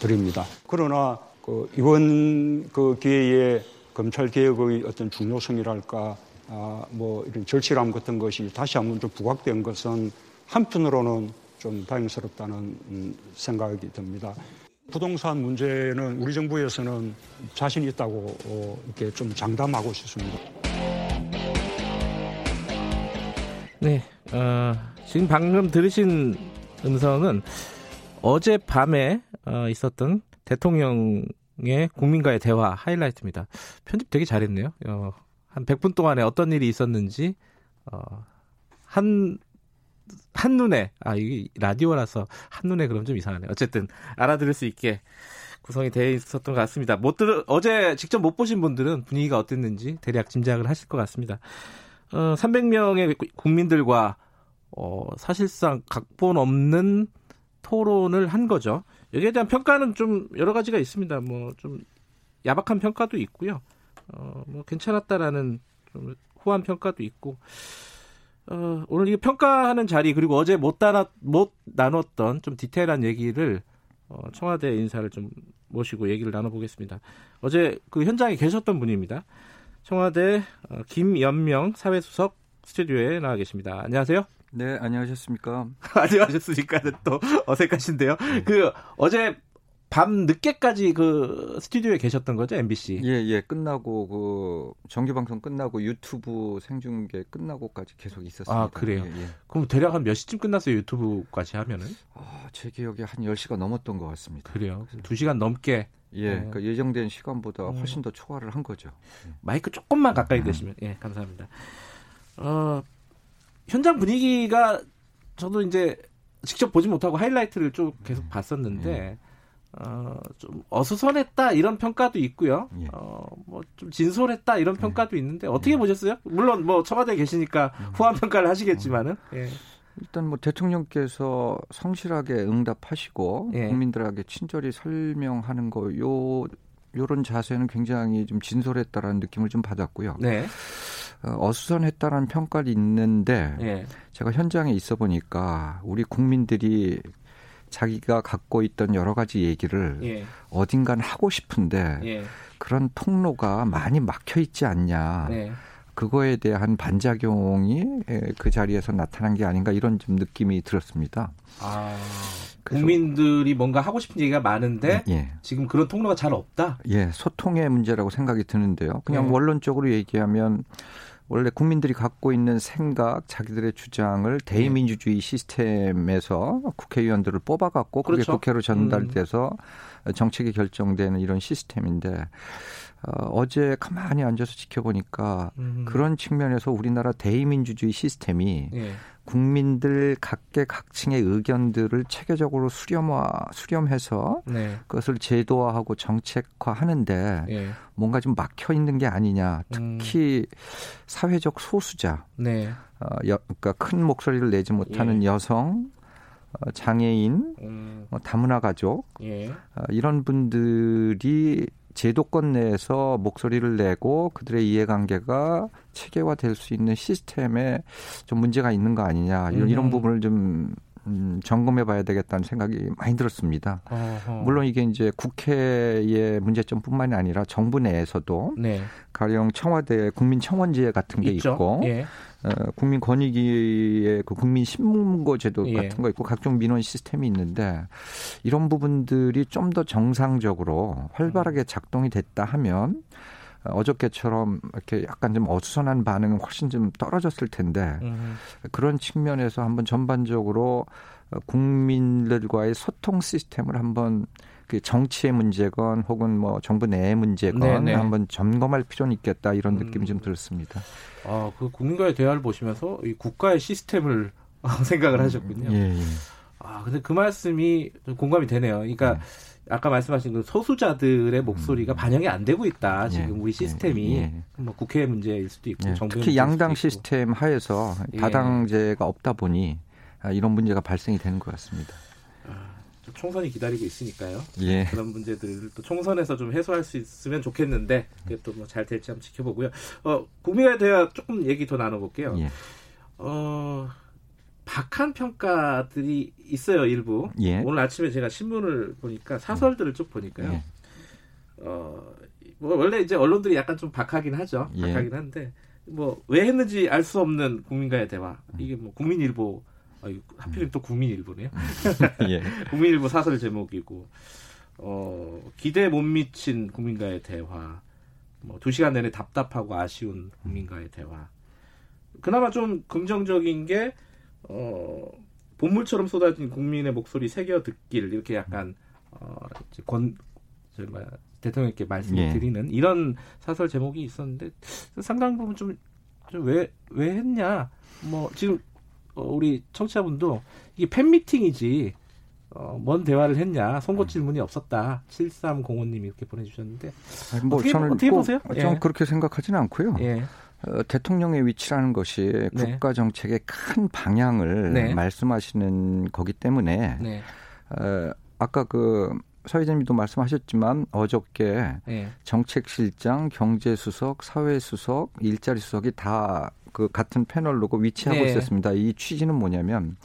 드립니다. 그러나 그 이번 그 기회에 검찰 개혁의 어떤 중요성이랄까 아, 뭐 이런 절실함 같은 것이 다시 한번 좀 부각된 것은 한편으로는 좀 다행스럽다는 음, 생각이 듭니다. 부동산 문제는 우리 정부에서는 자신 있다고 어, 이렇게 좀 장담하고 싶습니다. 네, 어, 지금 방금 들으신 음성은 어제 밤에 어, 있었던 대통령 의 국민과의 대화 하이라이트입니다. 편집 되게 잘했네요. 어, 한 100분 동안에 어떤 일이 있었는지 어, 한 한눈에 아 이게 라디오라서 한눈에 그럼 좀 이상하네. 어쨌든 알아들을 수 있게 구성이 되어 있었던 것 같습니다. 못 들, 어제 직접 못 보신 분들은 분위기가 어땠는지 대략 짐작을 하실 것 같습니다. 어, 300명의 국민들과 어, 사실상 각본 없는 토론을 한 거죠. 여기에 대한 평가는 좀 여러 가지가 있습니다. 뭐 좀 야박한 평가도 있고요. 어, 뭐 괜찮았다라는 좀 후한 평가도 있고. 어, 오늘 이 평가하는 자리 그리고 어제 못 나눴 못 나눴던 좀 디테일한 얘기를 어, 청와대 인사를 좀 모시고 얘기를 나눠보겠습니다. 어제 그 현장에 계셨던 분입니다. 청와대 어, 김연명 사회수석 스튜디오에 나와 계십니다. 안녕하세요. 네, 안녕하셨습니까? 안녕하셨습니까? 또 어색하신데요. 네. 그 어제 밤 늦게까지 그 스튜디오에 계셨던 거죠, MBC? 예, 예. 끝나고 그 정규 방송 끝나고 유튜브 생중계 끝나고까지 계속 있었습니다. 아, 그래요. 예, 예. 그럼 대략 한 몇 시쯤 끝났어요, 유튜브까지 하면은? 아, 제 기억에 한 10시가 넘었던 것 같습니다. 그래요. 2시간 넘게 예, 어. 그러니까 예정된 시간보다 음. 훨씬 더 초과를 한 거죠. 마이크 조금만 가까이 음. 대시면 예, 감사합니다. 어, 현장 분위기가 저도 이제 직접 보지 못하고 하이라이트를 쭉 계속 봤었는데 예. 어, 좀 어수선했다 이런 평가도 있고요. 예. 어, 뭐 좀 진솔했다 이런 평가도 있는데 어떻게 예. 보셨어요? 물론 뭐 청와대에 계시니까 음. 후한 평가를 하시겠지만은. 예. 일단 뭐 대통령께서 성실하게 응답하시고 예. 국민들에게 친절히 설명하는 거요 요런 자세는 굉장히 좀 진솔했다라는 느낌을 좀 받았고요. 네. 어, 어수선했다라는 평가를 있는데 예. 제가 현장에 있어 보니까 우리 국민들이 자기가 갖고 있던 여러 가지 얘기를 예. 어딘간 하고 싶은데 예. 그런 통로가 많이 막혀 있지 않냐. 네. 그거에 대한 반작용이 그 자리에서 나타난 게 아닌가 이런 좀 느낌이 들었습니다. 아, 국민들이 뭔가 하고 싶은 얘기가 많은데 예. 지금 그런 통로가 잘 없다. 예, 소통의 문제라고 생각이 드는데요. 그냥 예. 원론적으로 얘기하면 원래 국민들이 갖고 있는 생각, 자기들의 주장을 대의민주주의 시스템에서 국회의원들을 뽑아갖고 그게 그렇죠. 국회로 전달돼서 음. 정책이 결정되는 이런 시스템인데 어, 어제 가만히 앉아서 지켜보니까 음. 그런 측면에서 우리나라 대의민주주의 시스템이 예. 국민들 각계 각층의 의견들을 체계적으로 수렴화 수렴해서 네. 그것을 제도화하고 정책화하는데 예. 뭔가 좀 막혀 있는 게 아니냐. 특히 음. 사회적 소수자, 네. 어, 여, 그러니까 큰 목소리를 내지 못하는 예. 여성, 어, 장애인, 음. 어, 다문화 가족 예. 어, 이런 분들이 제도권 내에서 목소리를 내고 그들의 이해관계가 체계화될 수 있는 시스템에 좀 문제가 있는 거 아니냐 이런, 음. 이런 부분을 좀 음, 점검해 봐야 되겠다는 생각이 많이 들었습니다. 어허. 물론 이게 이제 국회의 문제점뿐만이 아니라 정부 내에서도 네. 가령 청와대 국민청원제 같은 게 있죠. 있고 예. 어, 국민 권익위의 그 국민 신문고 제도 예. 같은 거 있고 각종 민원 시스템이 있는데 이런 부분들이 좀 더 정상적으로 활발하게 음. 작동이 됐다 하면 어저께처럼 이렇게 약간 좀 어수선한 반응은 훨씬 좀 떨어졌을 텐데 음. 그런 측면에서 한번 전반적으로 국민들과의 소통 시스템을 한번 그 정치의 문제건 혹은 뭐 정부 내의 문제건 네네. 네. 한번 점검할 필요는 있겠다 이런 느낌이 음. 좀 들었습니다. 아, 그 국민과의 대화를 보시면서 이 국가의 시스템을 생각을 하셨군요. 예, 예. 아, 근데 그 말씀이 공감이 되네요. 그러니까 네. 아까 말씀하신 그 소수자들의 목소리가 음. 반영이 안 되고 있다. 지금 예. 우리 시스템이 예. 뭐 국회 문제일 수도 있고 예. 특히 양당 시스템 하에서 예. 다당제가 없다 보니 아, 이런 문제가 발생이 되는 것 같습니다. 아, 총선이 기다리고 있으니까요. 예. 그런 문제들을 또 총선에서 좀 해소할 수 있으면 좋겠는데 그게 또 뭐 잘 될지 한번 지켜보고요. 어, 국민과의 대화 조금 얘기 더 나눠볼게요. 예. 어, 박한 평가들이 있어요 일부. 예. 오늘 아침에 제가 신문을 보니까 사설들을 쭉 보니까요. 예. 어, 뭐 원래 이제 언론들이 약간 좀 박하긴 하죠. 예. 박하긴 한데 뭐 왜 했는지 알 수 없는 국민과의 대화. 이게 뭐 국민일보 아, 하필이면 또 국민일보네요. 예. 국민일보 사설 제목이고 어, 기대 못 미친 국민과의 대화. 뭐 두 시간 내내 답답하고 아쉬운 국민과의 대화. 그나마 좀 긍정적인 게 어, 본물처럼 쏟아진 국민의 목소리 새겨 듣길 이렇게 약간 어, 이제 권 저뭐 대통령께 말씀을 예. 드리는 이런 사설 제목이 있었는데 상당 부분 좀왜왜 했냐 뭐 지금 어, 우리 청취자분도 이게 팬미팅이지 어, 뭔 대화를 했냐 선거 질문이 없었다 7305님이 이렇게 보내주셨는데 뭐 어떻게, 저는 어떻게 보세요? 저는 예. 그렇게 생각하지는 않고요. 예. 어, 대통령의 위치라는 것이 네. 국가 정책의 큰 방향을 네. 말씀하시는 거기 때문에 네. 어, 아까 그 서희재님도 말씀하셨지만 어저께 네. 정책실장, 경제수석, 사회수석, 일자리수석이 다 그 같은 패널 로고 위치하고 네. 있었습니다. 이 취지는 뭐냐면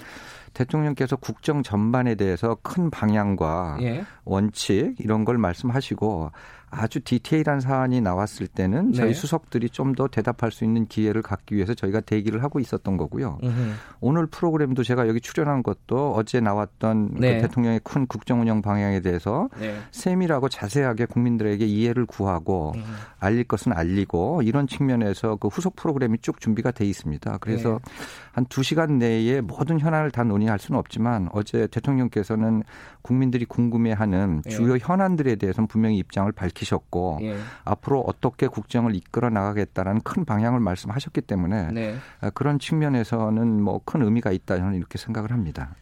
대통령께서 국정 전반에 대해서 큰 방향과 예. 원칙 이런 걸 말씀하시고 아주 디테일한 사안이 나왔을 때는 저희 네. 수석들이 좀 더 대답할 수 있는 기회를 갖기 위해서 저희가 대기를 하고 있었던 거고요. 으흠. 오늘 프로그램도 제가 여기 출연한 것도 어제 나왔던 그 네. 그 대통령의 큰 국정 운영 방향에 대해서 네. 세밀하고 자세하게 국민들에게 이해를 구하고 으흠. 알릴 것은 알리고 이런 측면에서 그 후속 프로그램이 쭉 준비가 돼 있습니다. 그래서 네. 한 두 시간 내에 모든 현안을 다 논의할 수는 없지만 어제 대통령께서는 국민들이 궁금해하는 네. 주요 현안들에 대해서는 분명히 입장을 밝히 밝히셨고 예. 앞으로 어떻게 국정을 이끌어 나가겠다라는 큰 방향을 말씀하셨기 때문에 네. 아, 그런 측면에서는 뭐 큰 의미가 있다 저는 이렇게 생각을 합니다.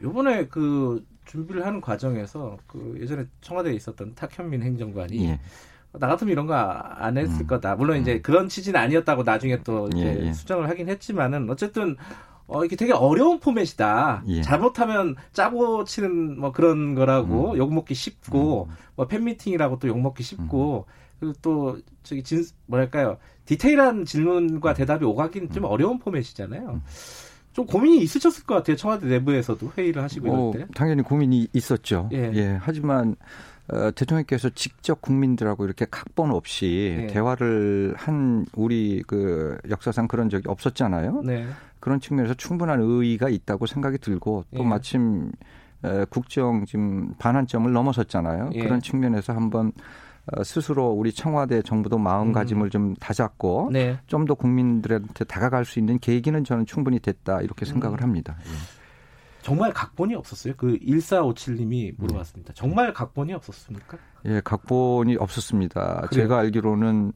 요번에 그 준비를 하는 과정에서 그 예전에 청와대에 있었던 탁현민 행정관이 예. 나 같으면 이런 거 안 했을 음. 거다. 물론 이제 음. 그런 취지는 아니었다고 나중에 또 이제 예, 예. 수정을 하긴 했지만은 어쨌든 어, 이게 되게 어려운 포맷이다. 예. 잘못하면 짜고 치는 뭐 그런 거라고 음. 욕먹기 쉽고, 음. 뭐 팬미팅이라고 또 욕먹기 쉽고, 음. 그리고 또 저기 진, 뭐랄까요. 디테일한 질문과 음. 대답이 오가기는 좀 음. 어려운 포맷이잖아요. 음. 좀 고민이 있으셨을 것 같아요. 청와대 내부에서도 회의를 하시고 어, 이럴 때. 당연히 고민이 있었죠. 예. 예. 하지만 어, 대통령께서 직접 국민들하고 이렇게 각본 없이 네. 대화를 한 우리 그 역사상 그런 적이 없었잖아요. 네. 그런 측면에서 충분한 의의가 있다고 생각이 들고 또 예. 마침 에, 국정 지금 반환점을 넘어섰잖아요. 예. 그런 측면에서 한번 어, 스스로 우리 청와대 정부도 마음가짐을 음. 좀 다잡고 네. 좀더 국민들한테 다가갈 수 있는 계기는 저는 충분히 됐다 이렇게 생각을 음. 합니다. 예. 정말 각본이 없었어요? 그 1457님이 물어봤습니다. 정말 각본이 없었습니까? 예, 각본이 없었습니다. 그래요? 제가 알기로는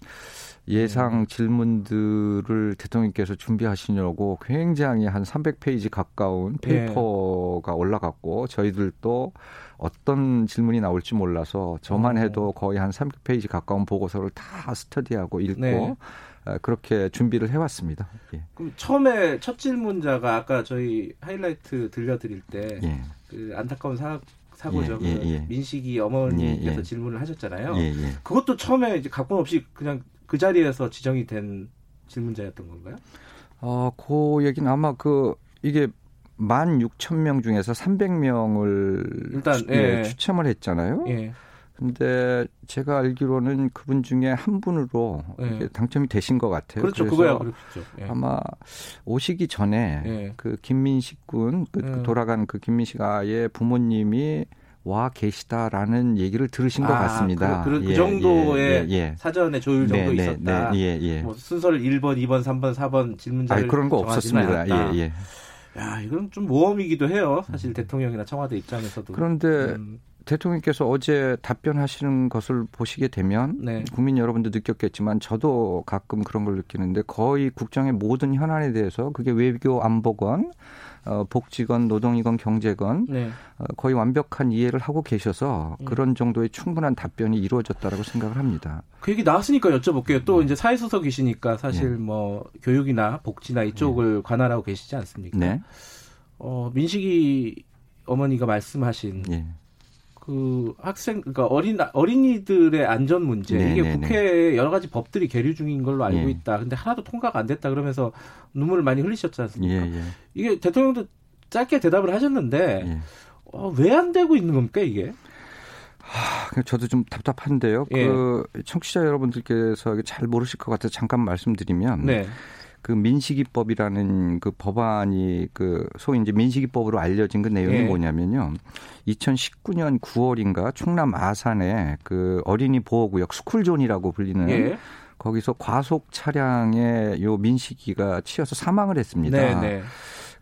예상 음. 질문들을 대통령께서 준비하시려고 굉장히 한 300페이지 가까운 예. 페이퍼가 네. 올라갔고 저희들도 어떤 질문이 나올지 몰라서 저만 어. 해도 거의 한 300페이지 가까운 보고서를 다 스터디하고 읽고 네. 어, 그렇게 준비를 해왔습니다. 예. 그럼 처음에 첫 질문자가 아까 저희 하이라이트 들려드릴 때그 예. 안타까운 사, 사고죠. 예, 예, 그 예. 민식이 어머니께서 예, 질문을 하셨잖아요. 그것도 처음에 이제 각본 없이 그냥 그 자리에서 지정이 된 질문자였던 건가요? 어, 그 얘기는 아마 그 이게 만 육천 명 중에서 삼백 명을 일단 추, 예. 추첨을 했잖아요. 예. 근데 제가 알기로는 그분 중에 한 분으로 예. 당첨이 되신 것 같아요. 그렇죠, 그거야 그렇죠. 예. 아마 오시기 전에 예. 그 김민식 군, 그, 그 돌아간 그 김민식 아의 부모님이 와 계시다라는 얘기를 들으신 것 아, 같습니다. 그, 그, 그 예, 정도의 예, 예, 사전에 조율 정도 네, 네 있었다. 네, 예, 예. 뭐 순서를 1번, 2번, 3번, 4번 질문자를 아니, 그런 거 없었습니다. 않았다. 예, 예. 야, 이건 좀 모험이기도 해요. 사실 음. 대통령이나 청와대 입장에서도. 그런데 음. 대통령께서 어제 답변하시는 것을 보시게 되면 네. 국민 여러분도 느꼈겠지만 저도 가끔 그런 걸 느끼는데 거의 국정의 모든 현안에 대해서 그게 외교 안보건 어, 복지건 노동이건 경제건 네. 어, 거의 완벽한 이해를 하고 계셔서 음. 그런 정도의 충분한 답변이 이루어졌다라고 생각을 합니다. 그 얘기 나왔으니까 여쭤볼게요. 또 이제 사회수석이시니까 사실 네. 뭐 교육이나 복지나 이쪽을 네. 관할하고 계시지 않습니까? 네. 어, 민식이 어머니가 말씀하신 네. 그 학생 그러니까 어린 어린이들의 안전 문제 네, 이게 네, 네. 국회에 여러 가지 법들이 계류 중인 걸로 알고 예. 있다. 근데 하나도 통과가 안 됐다 그러면서 눈물을 많이 흘리셨지 않습니까? 예, 예. 이게 대통령도 짧게 대답을 하셨는데 예. 어, 왜 안 되고 있는 겁니까 이게? 하, 저도 좀 답답한데요. 예. 그 청취자 여러분들께서 잘 모르실 것 같아서 잠깐 말씀드리면 네. 그 민식이법이라는 그 법안이 그 소위 이제 민식이법으로 알려진 그 내용이 예. 뭐냐면요. 2019년 9월인가 충남 아산에 그 어린이 보호구역 스쿨존이라고 불리는 예. 거기서 과속 차량에 요 민식이가 치여서 사망을 했습니다. 네, 네.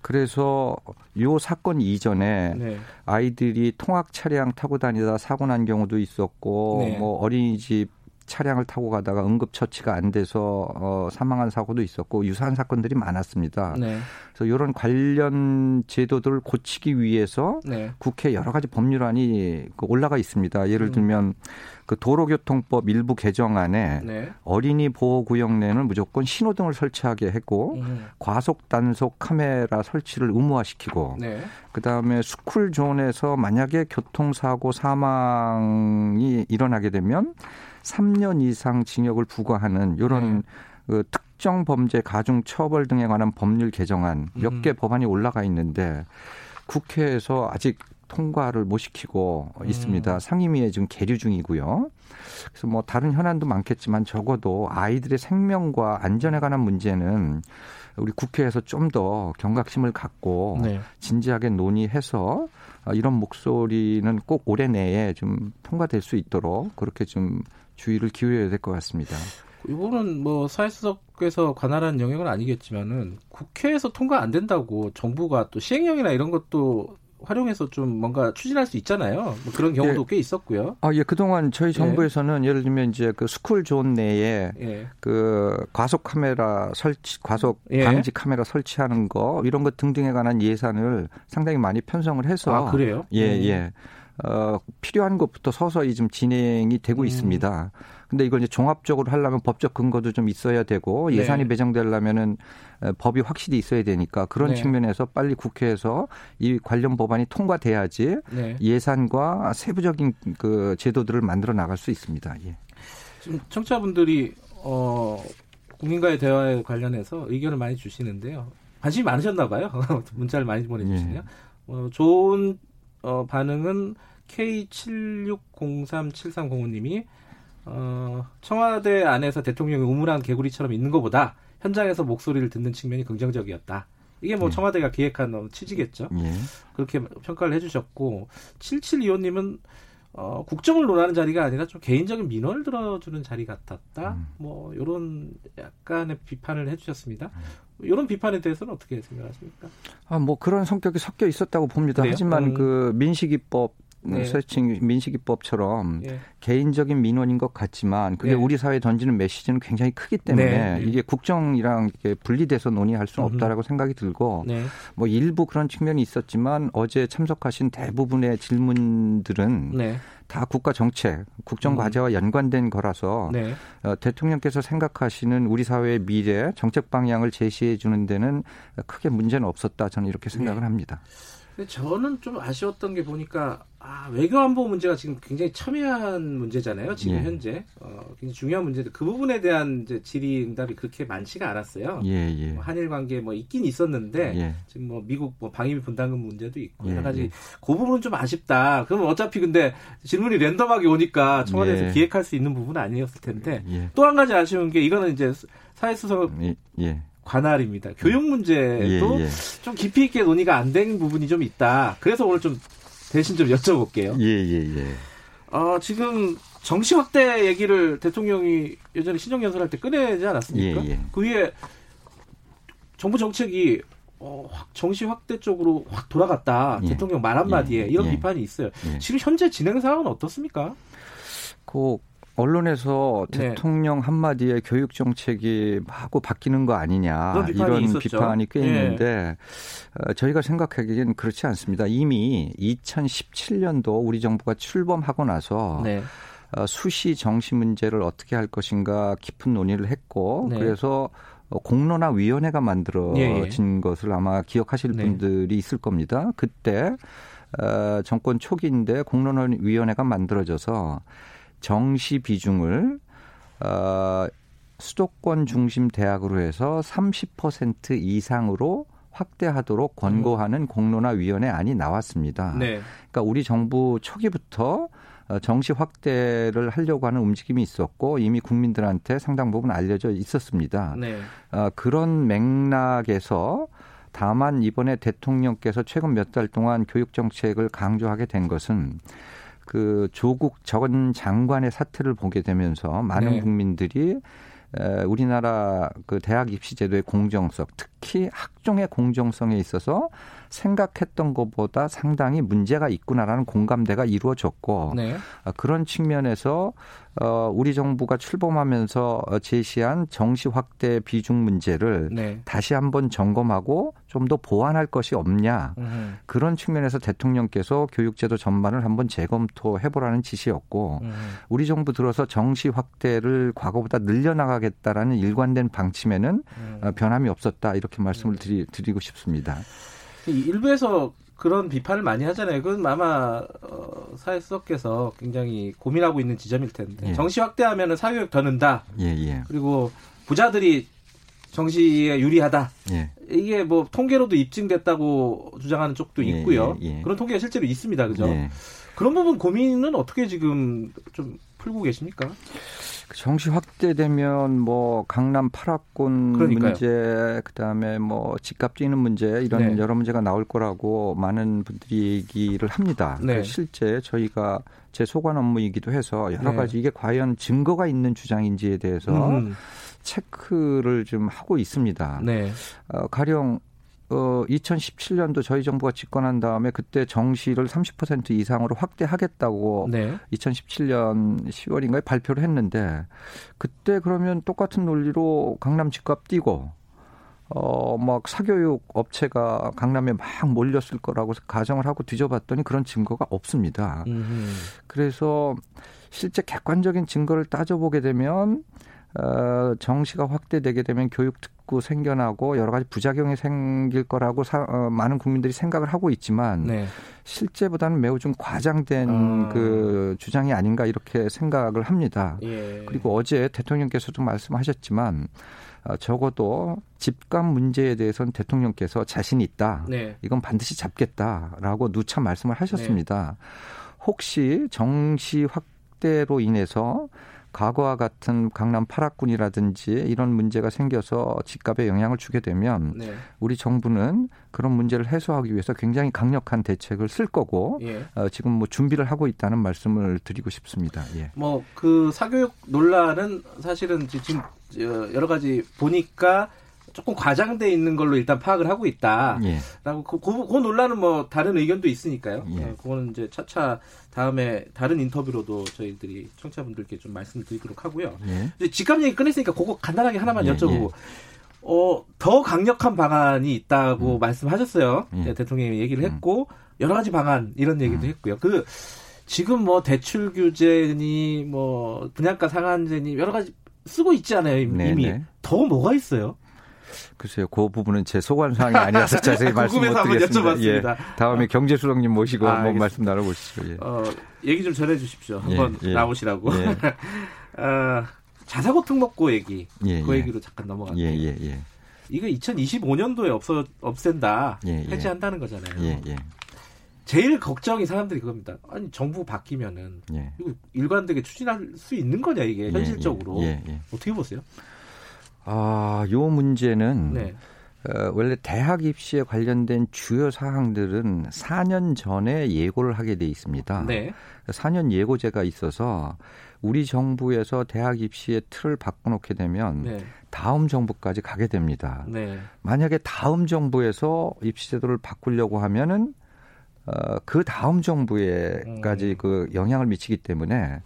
그래서 요 사건 이전에 네. 아이들이 통학 차량 타고 다니다 사고 난 경우도 있었고 네. 뭐 어린이집 차량을 타고 가다가 응급 처치가 안 돼서 어, 사망한 사고도 있었고 유사한 사건들이 많았습니다. 네. 그래서 이런 관련 제도들을 고치기 위해서 네. 국회 여러 가지 법률안이 그 올라가 있습니다. 예를 음. 들면 음. 그 도로교통법 일부 개정안에 네. 어린이 보호 구역 내는 무조건 신호등을 설치하게 했고 음. 과속 단속 카메라 설치를 의무화시키고 네. 그다음에 스쿨 존에서 만약에 교통사고 사망이 일어나게 되면 3년 이상 징역을 부과하는 이런 네. 그 특정 범죄 가중 처벌 등에 관한 법률 개정안 몇개 음. 법안이 올라가 있는데 국회에서 아직 통과를 못 시키고 음. 있습니다. 상임위에 지금 계류 중이고요. 그래서 뭐 다른 현안도 많겠지만 적어도 아이들의 생명과 안전에 관한 문제는 우리 국회에서 좀 더 경각심을 갖고 네. 진지하게 논의해서 이런 목소리는 꼭 올해 내에 좀 통과될 수 있도록 그렇게 좀 주의를 기울여야 될 것 같습니다. 이거는 뭐 사회수석에서 관할한 영역은 아니겠지만은 국회에서 통과 안 된다고 정부가 또 시행령이나 이런 것도 활용해서 좀 뭔가 추진할 수 있잖아요. 뭐 그런 경우도 예. 꽤 있었고요. 아, 예. 그동안 저희 예. 정부에서는 예. 를 들면 이제 그 스쿨 존 내에 예. 그 과속 카메라 설치, 과속 예. 방지 카메라 설치하는 거 이런 것 등등에 관한 예산을 상당히 많이 편성을 해서 아, 그래요? 예, 음. 예. 어, 필요한 것부터 서서히 좀 진행이 되고 음. 있습니다. 근데 이걸 이제 종합적으로 하려면 법적 근거도 좀 있어야 되고 네. 예산이 네. 배정되려면은 법이 확실히 있어야 되니까 그런 네. 측면에서 빨리 국회에서 이 관련 법안이 통과돼야지 네. 예산과 세부적인 그 제도들을 만들어 나갈 수 있습니다. 예. 지금 청취자분들이 어 국민과의 대화에 관련해서 의견을 많이 주시는데요. 관심이 많으셨나 봐요. 문자를 많이 보내주시네요. 예. 어, 좋은 어, 반응은 K76037305님이 어, 청와대 안에서 대통령이 우물한 개구리처럼 있는 것보다 현장에서 목소리를 듣는 측면이 긍정적이었다. 이게 뭐 네. 청와대가 기획한 취지겠죠. 예. 그렇게 평가를 해주셨고 7725님은 어, 국정을 논하는 자리가 아니라 좀 개인적인 민원을 들어주는 자리 같았다. 음. 뭐 이런 약간의 비판을 해주셨습니다. 음. 이런 비판에 대해서는 어떻게 생각하십니까? 아, 뭐 그런 성격이 섞여 있었다고 봅니다. 그래요? 하지만 음. 그 민식이법 네. 서칭 민식이법처럼 예. 개인적인 민원인 것 같지만 그게 네. 우리 사회에 던지는 메시지는 굉장히 크기 때문에 네. 이게 국정이랑 이렇게 분리돼서 논의할 수는 없다라고 생각이 들고 네. 뭐 일부 그런 측면이 있었지만 어제 참석하신 대부분의 질문들은 네. 다 국가 정책, 국정 음. 과제와 연관된 거라서 네. 어, 대통령께서 생각하시는 우리 사회의 미래 정책 방향을 제시해 주는 데는 크게 문제는 없었다 저는 이렇게 생각을 합니다. 근데 저는 좀 아쉬웠던 게 보니까 아, 외교안보 문제가 지금 굉장히 첨예한 문제잖아요. 지금 예. 현재 어, 굉장히 중요한 문제인데 그 부분에 대한 이제 질의응답이 그렇게 많지가 않았어요. 예, 예. 뭐 한일 관계 뭐 있긴 있었는데 예. 지금 뭐 미국 뭐 방위비 분담금 문제도 있고 여러 예, 가지 예. 그 부분은 좀 아쉽다. 그러면 어차피 근데 질문이 랜덤하게 오니까 청와대에서 기획할 수 있는 부분은 아니었을 텐데 또 한 가지 아쉬운 게 이거는 이제 사회수석 관할입니다. 교육 문제도 좀 깊이 있게 논의가 안 된 부분이 좀 있다. 그래서 오늘 좀 대신 좀 여쭤볼게요. 예, 예, 예. 어, 지금 정시 확대 얘기를 대통령이 예전에 신정연설할 때 꺼내지 않았습니까? 예, 예. 그 위에 정부 정책이 어, 정시 확대 쪽으로 확 돌아갔다. 예. 대통령 말 한마디에 예. 이런 예. 비판이 있어요. 예. 지금 현재 진행 상황은 어떻습니까? 그 언론에서 네. 대통령 한마디에 교육 정책이 하고 바뀌는 거 아니냐 이런 있었죠. 비판이 꽤 네. 있는데 어, 저희가 생각하기엔 그렇지 않습니다. 이미 2017년도 우리 정부가 출범하고 나서 네. 어, 수시 정시 문제를 어떻게 할 것인가 깊은 논의를 했고 네. 그래서 공론화 위원회가 만들어진 예, 예. 것을 아마 기억하실 네. 분들이 있을 겁니다. 그때 어, 정권 초기인데 공론화 위원회가 만들어져서 정시 비중을 어, 수도권 중심 대학으로 해서 30% 이상으로 확대하도록 권고하는 공론화 위원회 안이 나왔습니다. 네. 그러니까 우리 정부 초기부터 어, 정시 확대를 하려고 하는 움직임이 있었고 이미 국민들한테 상당 부분 알려져 있었습니다. 네. 어, 그런 맥락에서 다만 이번에 대통령께서 최근 몇 달 동안 교육 정책을 강조하게 된 것은 그 조국 전 장관의 사태를 보게 되면서 많은 네. 국민들이 우리나라 그 대학 입시 제도의 공정성, 특히 학종의 공정성에 있어서 생각했던 것보다 상당히 문제가 있구나라는 공감대가 이루어졌고 네. 어, 그런 측면에서 어 우리 정부가 출범하면서 제시한 정시 확대 비중 문제를 네. 다시 한번 점검하고 좀 더 보완할 것이 없냐 음. 그런 측면에서 대통령께서 교육제도 전반을 한번 재검토해 보라는 지시였고 음. 우리 정부 들어서 정시 확대를 과거보다 늘려나가겠다라는 일관된 방침에는 음. 어, 변함이 없었다 이렇게 말씀을 드리, 드리고 싶습니다. 일부에서 그런 비판을 많이 하잖아요. 그건 아마 어, 사회수석께서 굉장히 고민하고 있는 지점일 텐데 예. 정시 확대하면 사교육 더 는다. 예, 예. 그리고 부자들이 정시에 유리하다. 예. 이게 뭐 통계로도 입증됐다고 주장하는 쪽도 예, 있고요. 예, 그런 통계가 실제로 있습니다. 그죠? 그런 부분 고민은 어떻게 지금 좀 풀고 계십니까? 정시 확대되면 뭐 강남 8학군 문제 그다음에 뭐 집값 뛰는 문제 이런 네. 여러 문제가 나올 거라고 많은 분들이 얘기를 합니다. 네. 실제 저희가 제 소관 업무이기도 해서 여러 네. 가지 이게 과연 증거가 있는 주장인지에 대해서 음. 체크를 좀 하고 있습니다. 네. 어, 가령 어 2017년도 저희 정부가 집권한 다음에 그때 정시를 30% 이상으로 확대하겠다고 네. 2017년 10월인가에 발표를 했는데 그때 그러면 똑같은 논리로 강남 집값 뛰고 어, 막 사교육 업체가 강남에 막 몰렸을 거라고 가정을 하고 뒤져봤더니 그런 증거가 없습니다. 음흠. 그래서 실제 객관적인 증거를 따져보게 되면 어, 정시가 확대되게 되면 교육 특구 생겨나고 여러 가지 부작용이 생길 거라고 사, 어, 많은 국민들이 생각을 하고 있지만 네. 실제보다는 매우 좀 과장된 어. 그 주장이 아닌가 이렇게 생각을 합니다. 예. 그리고 어제 대통령께서도 말씀하셨지만 어, 적어도 집값 문제에 대해서는 대통령께서 자신 있다. 네. 이건 반드시 잡겠다라고 누차 말씀을 하셨습니다. 네. 혹시 정시 확대로 인해서 과거와 같은 강남 8학군이라든지 이런 문제가 생겨서 집값에 영향을 주게 되면 네. 우리 정부는 그런 문제를 해소하기 위해서 굉장히 강력한 대책을 쓸 거고 예. 어, 지금 뭐 준비를 하고 있다는 말씀을 드리고 싶습니다. 예. 뭐그 사교육 논란은 사실은 지금 여러 가지 보니까 조금 과장돼 있는 걸로 일단 파악을 하고 있다라고 예. 그, 그, 그, 논란은 뭐 다른 의견도 있으니까요. 예. 어, 그거는 이제 차차 다음에 다른 인터뷰로도 저희들이 청취자분들께 좀 말씀을 드리도록 하고요. 예. 이제 집값 얘기 끝냈으니까 그거 간단하게 하나만 예, 여쭤보고. 예. 어, 더 강력한 방안이 있다고 음. 말씀하셨어요. 예. 대통령이 얘기를 음. 했고, 여러 가지 방안, 이런 얘기도 음. 했고요. 그, 지금 뭐 대출 규제니, 뭐, 분양가 상한제니, 여러 가지 쓰고 있잖아요, 이미. 네네. 네. 더 뭐가 있어요? 글쎄요, 그 부분은 제 소관 사항이 아니라서 자세히 말씀 못 드리겠습니다. 예, 다음에 경제수석님 모시고 아, 한번 말씀 나눠보시죠. 예. 어, 얘기 좀 전해 주십시오. 예, 한번 예, 나오시라고. 예. 어, 자사고 특목고 얘기, 예, 그 예. 얘기로 잠깐 넘어갈게요. 예, 예, 예. 이거 2025년도에 없어 없앤다, 해제한다는 거잖아요. 제일 걱정이 사람들이 그겁니다. 아니 정부 바뀌면은 이거 일관되게 추진할 수 있는 거냐 이게 현실적으로 어떻게 보세요? 아, 요 문제는 네. 어, 원래 대학 입시에 관련된 주요 사항들은 4년 전에 예고를 하게 돼 있습니다. 네. 4년 예고제가 있어서 우리 정부에서 대학 입시의 틀을 바꿔놓게 되면 네. 다음 정부까지 가게 됩니다. 네. 만약에 다음 정부에서 입시 제도를 바꾸려고 하면은 어, 그 다음 정부에까지 음. 그 영향을 미치기 때문에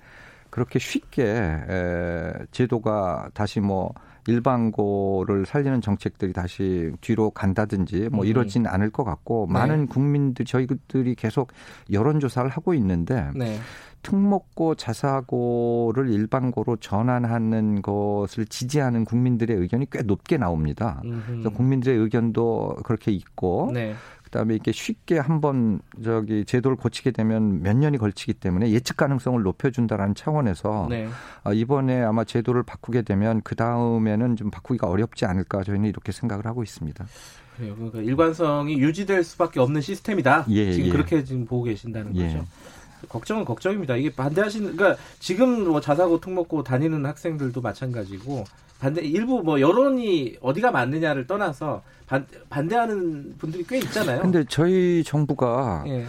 그렇게 쉽게 에, 제도가 다시 뭐 일반고를 살리는 정책들이 다시 뒤로 간다든지 뭐 음. 이러진 않을 것 같고 네. 많은 국민들 저희들이 계속 여론조사를 하고 있는데 네. 특목고 자사고를 일반고로 전환하는 것을 지지하는 국민들의 의견이 꽤 높게 나옵니다. 그래서 국민들의 의견도 그렇게 있고 네. 그다음에 이렇게 쉽게 한번 저기 제도를 고치게 되면 몇 년이 걸치기 때문에 예측 가능성을 높여준다라는 차원에서 네. 어, 이번에 아마 제도를 바꾸게 되면 그 다음에는 좀 바꾸기가 어렵지 않을까 저희는 이렇게 생각을 하고 있습니다. 그래요. 그러니까 일관성이 유지될 수밖에 없는 시스템이다. 예, 지금 예. 그렇게 지금 보고 계신다는 예. 거죠. 걱정은 걱정입니다. 이게 반대하시는 그러니까 지금 뭐 자사고 특목고 다니는 학생들도 마찬가지고 반대 일부 뭐 여론이 어디가 맞느냐를 떠나서 반, 반대하는 분들이 꽤 있잖아요. 근데 저희 정부가 예.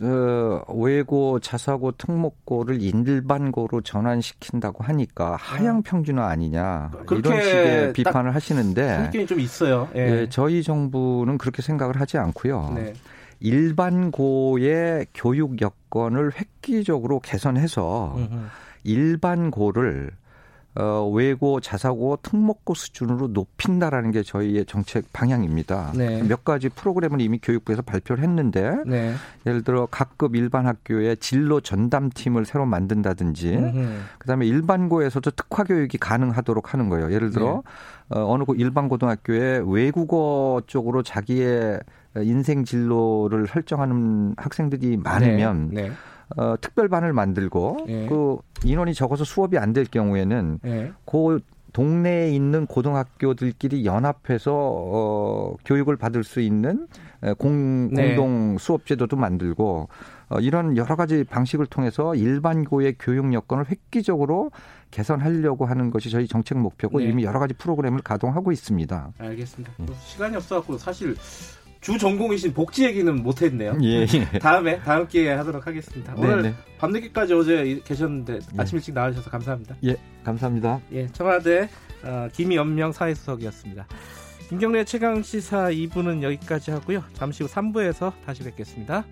어, 외고, 자사고, 특목고를 일반고로 전환시킨다고 하니까 하향 평준화 아니냐 이런 식의 비판을 하시는데 느낌이 좀 있어요. 예. 예, 저희 정부는 그렇게 생각을 하지 않고요. 네. 일반고의 교육 여건을 획기적으로 개선해서 일반고를 어, 외고, 자사고, 특목고 수준으로 높인다라는 게 저희의 정책 방향입니다. 네. 몇 가지 프로그램을 이미 교육부에서 발표를 했는데 네. 예를 들어 각급 일반 학교에 진로 전담팀을 새로 만든다든지 음흠. 그다음에 일반고에서도 특화 교육이 가능하도록 하는 거예요. 예를 들어 네. 어, 어느 일반 고등학교에 외국어 쪽으로 자기의 인생 진로를 설정하는 학생들이 많으면 네. 네. 어, 특별반을 만들고 네. 그 인원이 적어서 수업이 안 될 경우에는 네. 그 동네에 있는 고등학교들끼리 연합해서 어, 교육을 받을 수 있는 공, 네. 공동 수업 제도도 만들고 어, 이런 여러 가지 방식을 통해서 일반고의 교육 여건을 획기적으로 개선하려고 하는 것이 저희 정책 목표고 네. 이미 여러 가지 프로그램을 가동하고 있습니다. 알겠습니다. 예. 시간이 없어갖고 사실 주 전공이신 복지 얘기는 못했네요. 예, 예. 다음에 다음 기회에 하도록 하겠습니다. 네, 오늘 네. 밤늦게까지 어제 계셨는데 예. 아침 일찍 나와주셔서 감사합니다. 예, 감사합니다. 예, 청와대 어, 김연명 사회수석이었습니다. 김경래 최강 시사 2부는 여기까지 하고요. 잠시 후 3부에서 다시 뵙겠습니다.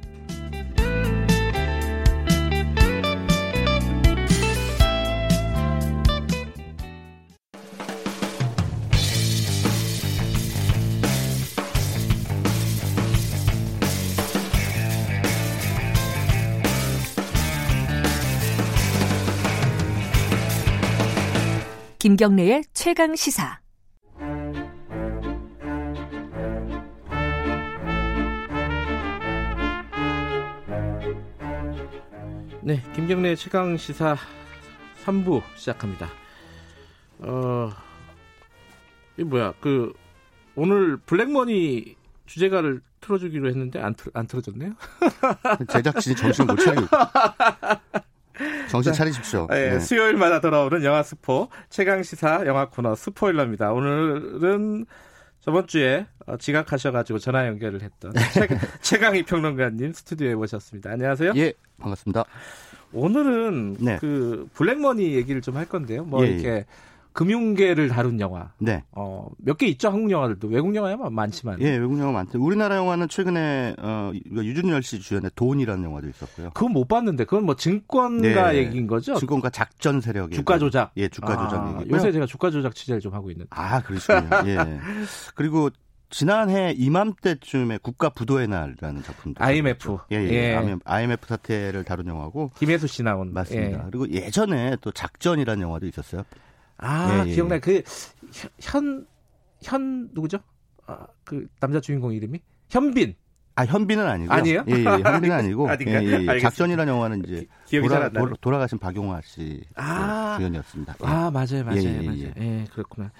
김경래의 최강 시사. 네, 김경래의 최강 시사 3부 시작합니다. 어, 이 뭐야, 그, 오늘 블랙머니 주제가를 틀어주기로 했는데 안, 틀, 안 틀어졌네요? 제작진이 정신을 못 차리고. 정신 차리십시오. 네, 네. 수요일마다 돌아오는 영화 스포 최강 시사 영화 코너 스포일러입니다. 오늘은 저번 주에 어, 지각하셔가지고 전화 연결을 했던 최강희 평론가님 스튜디오에 모셨습니다. 안녕하세요. 예, 반갑습니다. 오늘은 네. 그 블랙머니 얘기를 좀 할 건데요. 뭐 예, 이렇게 예. 금융계를 다룬 영화. 네. 어, 몇 개 있죠, 한국 영화들도. 외국 영화야 많지만. 예, 외국 영화 많죠. 우리나라 영화는 최근에, 어, 유준열 씨 주연의 돈이라는 영화도 있었고요. 그건 못 봤는데, 그건 뭐 증권가 네. 얘기인 거죠? 증권가 작전 세력. 주가 조작. 예, 주가 조작 아, 얘기. 요새 제가 주가 조작 취재를 좀 하고 있는. 아, 그러시군요. 예. 그리고 지난해 이맘때쯤에 국가 부도의 날이라는 작품도 IMF 예, 예, 예. IMF 사태를 다룬 영화고 김혜수 씨 나온 맞습니다. 예. 그리고 예전에 또 작전이라는 영화도 있었어요. 아 예, 예. 기억나 그현현 누구죠? 아, 그 남자 주인공 이름이 현빈. 아 현빈은 아니고 아니에요? 예, 예 현빈은 아니고 예, 예, 예. 작전이라는 영화는 이제 기, 돌아, 돌아, 가신 박용화 씨 아, 그 주연이었습니다. 아 맞아요, 맞아요, 예, 예, 맞아요. 예, 그렇구나.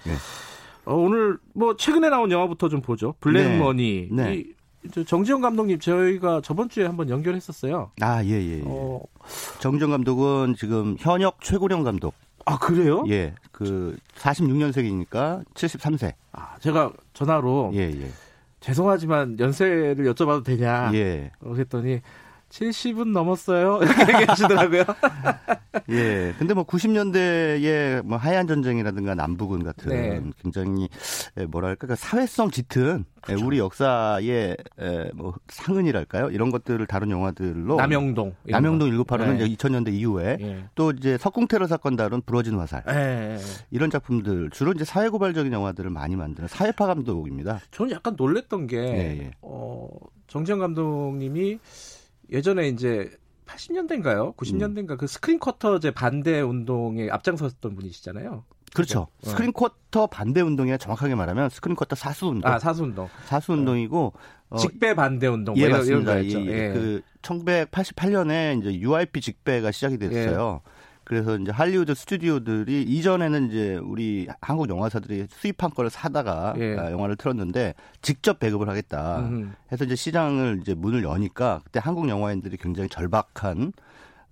어, 오늘 뭐 최근에 나온 영화부터 좀 보죠. 블랙머니. 네. 네. 정지영 감독님 저희가 저번 주에 한번 연결했었어요. 아, 예, 예. 예. 어... 정지영 감독은 지금 현역 최고령 감독 아 그래요? 예, 그 46년생이니까 73세. 아 제가 전화로 예 예. 죄송하지만 연세를 여쭤봐도 되냐? 예. 그랬더니 70은 넘었어요. 이렇게 얘기하시더라고요. 예. 근데 뭐 90년대에 뭐 하얀 전쟁이라든가 남북은 같은 네. 굉장히 예, 뭐랄까 그 사회성 짙은 예, 그렇죠. 우리 역사의 예, 뭐 상흔이랄까요? 이런 것들을 다룬 영화들로 남영동 남영동 1985는 네. 2000년대 이후에 네. 또 이제 석궁 테러 사건 다룬 부러진 화살. 네. 이런 작품들 주로 이제 사회 고발적인 영화들을 많이 만드는 사회파 감독입니다. 저는 약간 놀랬던 게 예, 어, 정지영 감독님이 예전에 이제 80년대인가요? 90년대인가 음. 그 스크린 쿼터제 반대 운동에 앞장섰던 분이시잖아요. 그렇죠. 네. 스크린 쿼터 반대 운동이 정확하게 말하면 스크린 쿼터 사수 운동. 아, 사수 운동. 사수 운동이고 어, 직배 반대 운동. 예, 뭐 맞습니다. 이, 예. 그 1988년에 이제 UIP 직배가 시작이 됐어요. 예. 그래서 이제 할리우드 스튜디오들이 이전에는 이제 우리 한국 영화사들이 수입한 거를 사다가 예. 아, 영화를 틀었는데 직접 배급을 하겠다 음. 해서 이제 시장을 이제 문을 여니까 그때 한국 영화인들이 굉장히 절박한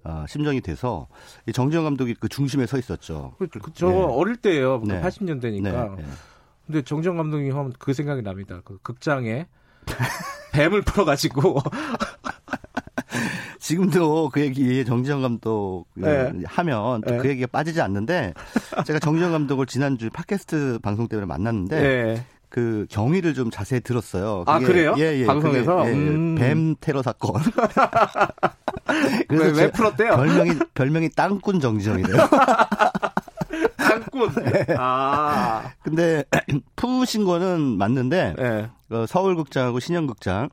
어, 심정이 돼서 이 정지영 감독이 그 중심에 서 있었죠. 그, 그, 저 네. 어릴 때예요. 네. 80년대니까. 네. 네. 근데 정지영 감독이 하면 그 생각이 납니다. 그 극장에 뱀을 풀어가지고 지금도 그 얘기 정지영 감독 네. 하면 또그 네. 얘기가 빠지지 않는데 제가 정지영 감독을 지난주 팟캐스트 방송 때문에 만났는데 네. 그 경위를 좀 자세히 들었어요. 아 그래요? 예, 예. 방송에서 그게, 예, 음. 뱀 테러 사건. 그래서 왜, 왜 풀었대요? 별명이 별명이 땅꾼 정지영이래요. 땅꾼. 네. 아. 근데 푸신 거는 맞는데 네. 어, 서울극장하고 신현극장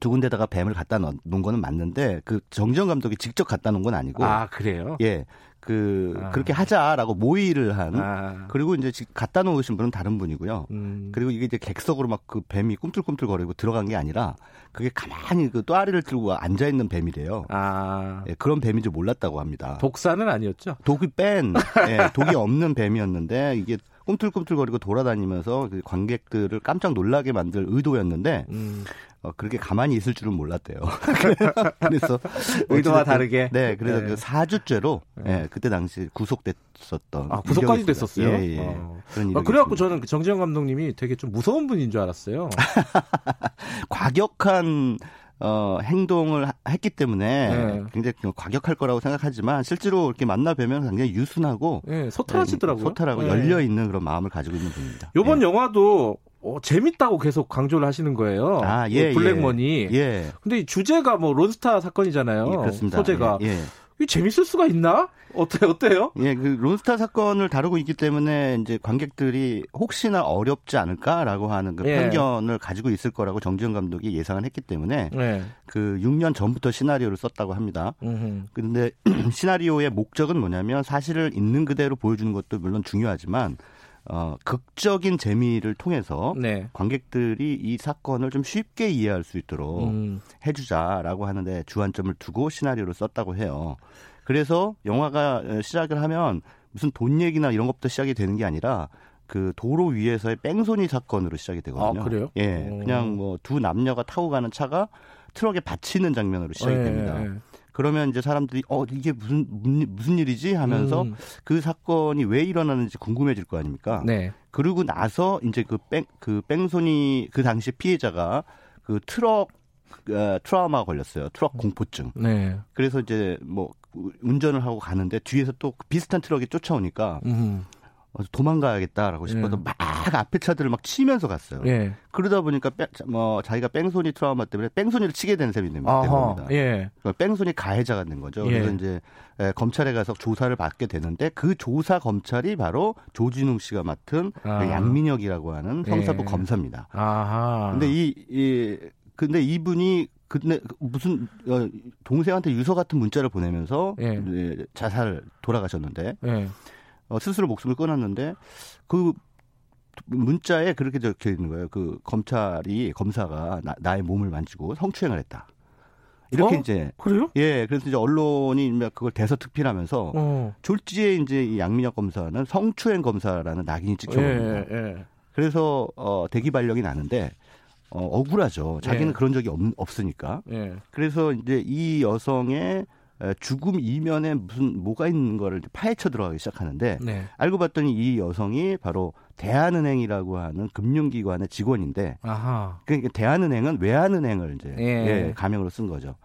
두 군데다가 뱀을 갖다 놓은 거는 맞는데 그 정지영 감독이 직접 갖다 놓은 건 아니고 아 그래요? 예. 그 아. 그렇게 하자라고 모의를 한 아. 그리고 이제 갖다 놓으신 분은 다른 분이고요. 음. 그리고 이게 이제 객석으로 막 그 뱀이 꿈틀꿈틀거리고 들어간 게 아니라 그게 가만히 그 또아리를 들고 앉아 있는 뱀이래요. 아. 예, 그런 뱀인 줄 몰랐다고 합니다. 독사는 아니었죠? 독이 뺀 예, 독이 없는 뱀이었는데 이게 꿈틀꿈틀거리고 돌아다니면서 그 관객들을 깜짝 놀라게 만들 의도였는데 음. 어, 그렇게 가만히 있을 줄은 몰랐대요. 그래서 의도와 다르게. 네, 그래서 네. 그 사주죄로 네. 네, 그때 당시 구속됐었던. 아, 구속까지 됐었어요. 예, 예. 어. 그런 아, 그래 갖고 저는 그 정지영 감독님이 되게 좀 무서운 분인 줄 알았어요. 과격한 어, 행동을 했기 때문에 네. 굉장히 과격할 거라고 생각하지만 실제로 이렇게 만나 뵈면 굉장히 유순하고 네, 소탈하시더라고요. 소탈하고 네. 열려 있는 그런 마음을 가지고 있는 분입니다. 이번 예. 영화도 어, 재밌다고 계속 강조를 하시는 거예요. 아, 예, 그 블랙머니. 예. 예. 근데 주제가 뭐 론스타 사건이잖아요. 예, 그렇습니다. 소재가. 예, 예. 이 재밌을 수가 있나? 어때 어때요? 예, 그 론스타 사건을 다루고 있기 때문에 이제 관객들이 혹시나 어렵지 않을까라고 하는 그 예. 편견을 가지고 있을 거라고 정지영 감독이 예상을 했기 때문에 예. 그 6년 전부터 시나리오를 썼다고 합니다. 음흠. 근데 시나리오의 목적은 뭐냐면 사실을 있는 그대로 보여주는 것도 물론 중요하지만 어, 극적인 재미를 통해서 네. 관객들이 이 사건을 좀 쉽게 이해할 수 있도록 음. 해주자라고 하는데 주안점을 두고 시나리오를 썼다고 해요. 그래서 영화가 시작을 하면 무슨 돈 얘기나 이런 것부터 시작이 되는 게 아니라 그 도로 위에서의 뺑소니 사건으로 시작이 되거든요. 아, 그래요? 예. 오. 그냥 뭐 두 남녀가 타고 가는 차가 트럭에 받치는 장면으로 시작이 예, 됩니다. 예. 그러면 이제 사람들이 어 이게 무슨 무슨 일이지 하면서 음. 그 사건이 왜 일어나는지 궁금해질 거 아닙니까? 네. 그러고 나서 이제 그 뺑그 그 뺑소니 그 당시 피해자가 그 트럭 어, 트라우마 걸렸어요. 트럭 공포증. 네. 그래서 이제 뭐 운전을 하고 가는데 뒤에서 또 비슷한 트럭이 쫓아오니까 음. 도망가야겠다라고 싶어서 예. 막 앞에 차들을 막 치면서 갔어요. 예. 그러다 보니까 뺑, 뭐 자기가 뺑소니 트라우마 때문에 뺑소니를 치게 된 셈이 됩니다. 예. 그러니까 뺑소니 가해자가 된 거죠. 예. 그래서 이제 검찰에 가서 조사를 받게 되는데 그 조사 검찰이 바로 조진웅 씨가 맡은 아. 그 양민혁이라고 하는 형사부 예. 검사입니다. 아하. 근데 이, 이 근데 이분이 근데 무슨 어, 동생한테 유서 같은 문자를 보내면서 예. 자살 돌아가셨는데 예. 어, 스스로 목숨을 끊었는데 그 문자에 그렇게 적혀 있는 거예요. 그 검찰이 검사가 나, 의 몸을 만지고 성추행을 했다. 이렇게 어? 이제 그래요? 예, 그래서 이제 언론이 그걸 대서특필하면서 어. 졸지에 이제 이 양민혁 검사는 성추행 검사라는 낙인이 찍혀버립니다. 예, 예. 그래서 어 대기 발령이 나는데 어 억울하죠. 자기는 예. 그런 적이 없, 없으니까. 예. 그래서 이제 이 여성의 죽음 이면에 무슨 뭐가 있는 거를 파헤쳐 들어가기 시작하는데 네. 알고 봤더니 이 여성이 바로 대한은행이라고 하는 금융기관의 직원인데 아하. 그러니까 대한은행은 외환은행을 이제 예. 예, 가명으로 쓴 거죠.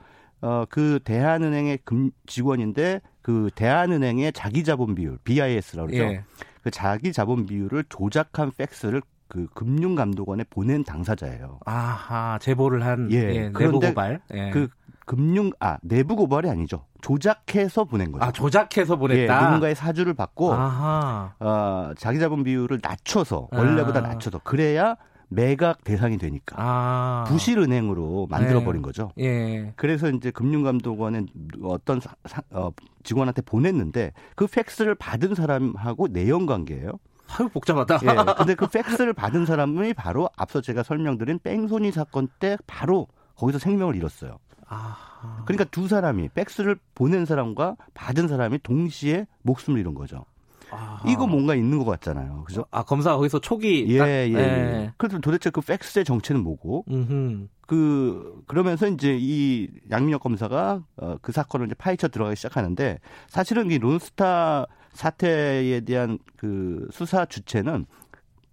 어, 그 대한은행의 금 직원인데 그 대한은행의 자기 자본 비율 BIS라고 그러죠. 예. 그 자기 자본 비율을 조작한 팩스를 그 금융감독원에 보낸 당사자예요. 아하 제보를 한 예, 예 내부 고발. 예. 그 금융 아 내부 고발이 아니죠. 조작해서 보낸 거죠. 아 조작해서 보냈다. 예, 누군가의 사주를 받고 아하. 어, 자기 자본 비율을 낮춰서 원래보다 아. 낮춰서 그래야 매각 대상이 되니까 아. 부실 은행으로 만들어 버린 네. 거죠. 예. 그래서 이제 금융감독원에 어떤 사, 사, 어, 직원한테 보냈는데 그 팩스를 받은 사람하고 내연 관계예요. 아유 복잡하다. 예. 근데 그 팩스를 받은 사람이 바로 앞서 제가 설명드린 뺑소니 사건 때 바로 거기서 생명을 잃었어요. 아. 그러니까 두 사람이 팩스를 보낸 사람과 받은 사람이 동시에 목숨을 잃은 거죠. 아하. 이거 뭔가 있는 것 같잖아요. 그죠? 아, 검사가 거기서 촉이. 예, 딱, 예, 예. 예. 그래서 도대체 그 팩스의 정체는 뭐고? 음흠. 그, 그러면서 이제 이 양민혁 검사가 어, 그 사건을 이제 파헤쳐 들어가기 시작하는데 사실은 이 론스타 사태에 대한 그 수사 주체는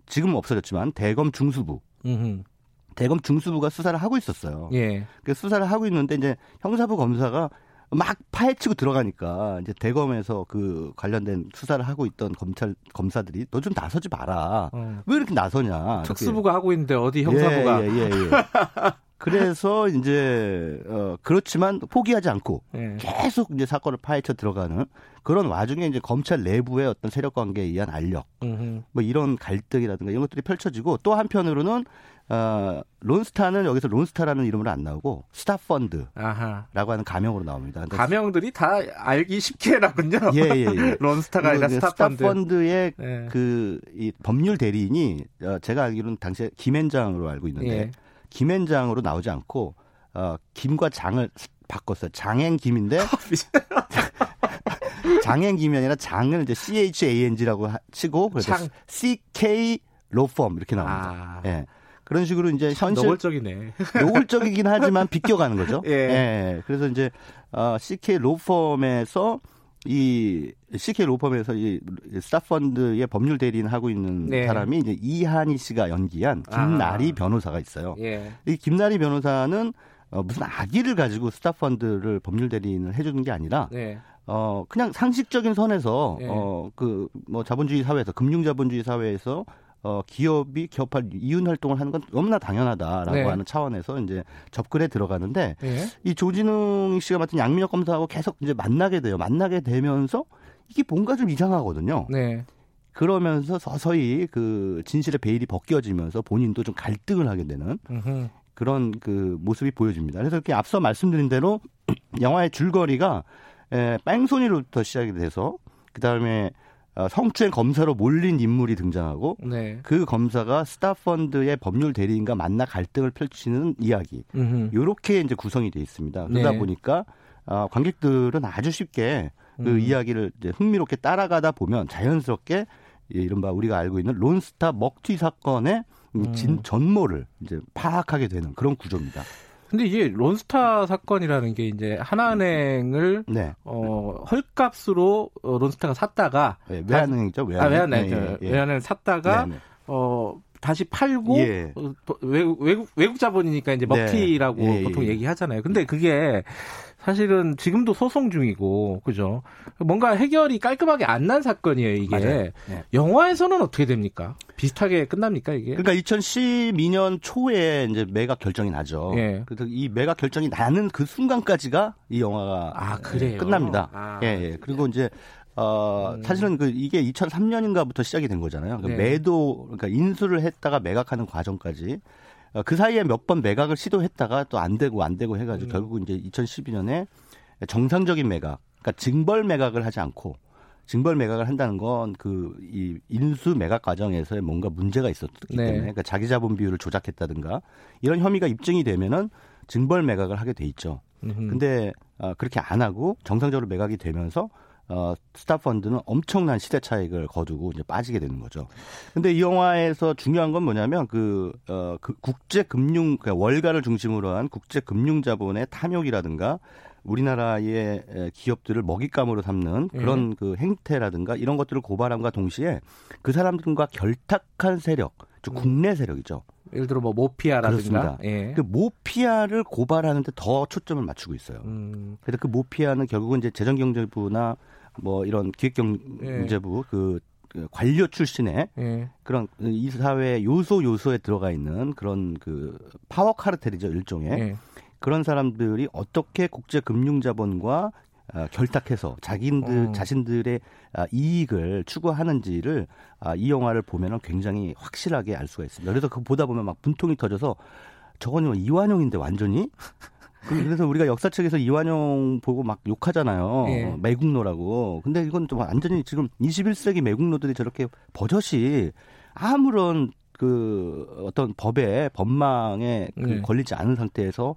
지금은 없어졌지만 대검 중수부. 음흠. 대검 중수부가 수사를 하고 있었어요. 예. 그 수사를 하고 있는데 이제 형사부 검사가 막 파헤치고 들어가니까 이제 대검에서 그 관련된 수사를 하고 있던 검찰 검사들이 너 좀 나서지 마라. 어. 왜 이렇게 나서냐. 특수부가 하고 있는데 어디 형사부가. 예, 예, 예. 예. 그래서 이제 어 그렇지만 포기하지 않고 예. 계속 이제 사건을 파헤쳐 들어가는 그런 와중에 이제 검찰 내부의 어떤 세력 관계에 의한 알력, 음흠. 뭐 이런 갈등이라든가 이런 것들이 펼쳐지고 또 한편으로는 어, 론스타는 여기서 론스타라는 이름으로 안 나오고 스타펀드라고 하는 가명으로 나옵니다. 가명들이 다 알기 쉽게 해놨군요. 예, 예, 예. 론스타가 아니라 스타펀드. 스타펀드의 예. 그이 법률 대리인이 어, 제가 알기로는 당시에 김앤장으로 알고 있는데 예. 김앤장으로 나오지 않고 어, 김과 장을 바꿨어요. 장행 김인데 장행 김이 아니라 장을 이제 C H A N G라고 치고 그래서 C K 로펌 이렇게 나옵니다. 아. 예. 그런 식으로 이제 현실 노골적이네. 노골적이긴 하지만 비껴가는 거죠. 예. 예. 그래서 이제 어, CK 로펌에서 이 CK 로펌에서 이 스타펀드의 법률 대리인 하고 있는 네. 사람이 이제 이한희 씨가 연기한 김나리 아. 변호사가 있어요. 예. 이 김나리 변호사는 어, 무슨 악의를 가지고 스타펀드를 법률 대리인을 해주는 게 아니라 네. 어 그냥 상식적인 선에서 네. 어그 뭐 자본주의 사회에서 금융 자본주의 사회에서 어, 기업이 기업할 이윤 활동을 하는 건 너무나 당연하다라고 네. 하는 차원에서 이제 접근에 들어가는데 네. 이 조진웅 씨가 맡은 양민혁 검사하고 계속 이제 만나게 돼요. 만나게 되면서 이게 뭔가 좀 이상하거든요. 네. 그러면서 서서히 그 진실의 베일이 벗겨지면서 본인도 좀 갈등을 하게 되는 으흠. 그런 그 모습이 보여집니다. 그래서 이렇게 앞서 말씀드린 대로 영화의 줄거리가 에, 뺑소니로부터 시작이 돼서 그 다음에 어, 성추행 검사로 몰린 인물이 등장하고 네. 그 검사가 스타펀드의 법률 대리인과 만나 갈등을 펼치는 이야기. 이렇게 이제 구성이 돼 있습니다. 그러다 네. 보니까 어, 관객들은 아주 쉽게 그 음. 이야기를 이제 흥미롭게 따라가다 보면 자연스럽게 예, 이른바 우리가 알고 있는 론스타 먹튀 사건의 음. 진 전모를 이제 파악하게 되는 그런 구조입니다. 근데 이게 론스타 사건이라는 게 이제 하나은행을 네. 어 헐값으로 어, 론스타가 샀다가 네, 외환은행이죠. 외환은행. 아, 외환은행. 네, 예, 예. 외환은행 샀다가 네, 네. 어 다시 팔고 예. 어, 외국, 외국 외국 자본이니까 이제 네. 먹튀라고 예, 보통 예. 얘기하잖아요. 근데 그게 사실은 지금도 소송 중이고 그죠? 뭔가 해결이 깔끔하게 안 난 사건이에요 이게. 네. 영화에서는 어떻게 됩니까? 비슷하게 끝납니까 이게? 그러니까 2012년 초에 이제 매각 결정이 나죠. 예. 그래서 이 매각 결정이 나는 그 순간까지가 이 영화가 아, 그래요? 끝납니다. 아. 예, 예. 그리고 이제 어, 음. 사실은 그 이게 2003년인가부터 시작이 된 거잖아요. 그러니까 네. 매도, 그러니까 인수를 했다가 매각하는 과정까지 어, 그 사이에 몇 번 매각을 시도했다가 또 안 되고 안 되고 해가지고 음. 결국 이제 2012년에 정상적인 매각, 그러니까 징벌 매각을 하지 않고 징벌 매각을 한다는 건 그 이 인수 매각 과정에서의 뭔가 문제가 있었기 네. 때문에 그러니까 자기 자본 비율을 조작했다든가 이런 혐의가 입증이 되면은 징벌 매각을 하게 돼 있죠. 음흠. 근데 어, 그렇게 안 하고 정상적으로 매각이 되면서 어, 스타펀드는 엄청난 시대 차익을 거두고 이제 빠지게 되는 거죠. 근데 이 영화에서 중요한 건 뭐냐면 그, 어, 그 국제 금융, 그러니까 월가를 중심으로 한 국제 금융 자본의 탐욕이라든가 우리나라의 기업들을 먹잇감으로 삼는 예. 그런 예. 그 행태라든가 이런 것들을 고발함과 동시에 그 사람들과 결탁한 세력. 국내 세력이죠. 예를 들어 뭐 모피아라든가 예. 그 모피아를 고발하는데 더 초점을 맞추고 있어요. 음. 그래서 그 모피아는 결국은 이제 재정경제부나 뭐 이런 기획경제부 예. 그, 그 관료 출신의 예. 그런 이 사회 요소 요소에 들어가 있는 그런 그 파워 카르텔이죠 일종의 예. 그런 사람들이 어떻게 국제 금융 자본과 어, 결탁해서 자기들 어. 자신들의 아, 이익을 추구하는지를 아, 이 영화를 보면은 굉장히 확실하게 알 수가 있습니다. 그래서 그 보다 보면 막 분통이 터져서 저거는 뭐 이완용인데 완전히 그, 그래서 우리가 역사책에서 이완용 보고 막 욕하잖아요. 예. 매국노라고. 근데 이건 좀 완전히 지금 21세기 매국노들이 저렇게 버젓이 아무런 그 어떤 법에 법망에 그 네. 걸리지 않은 상태에서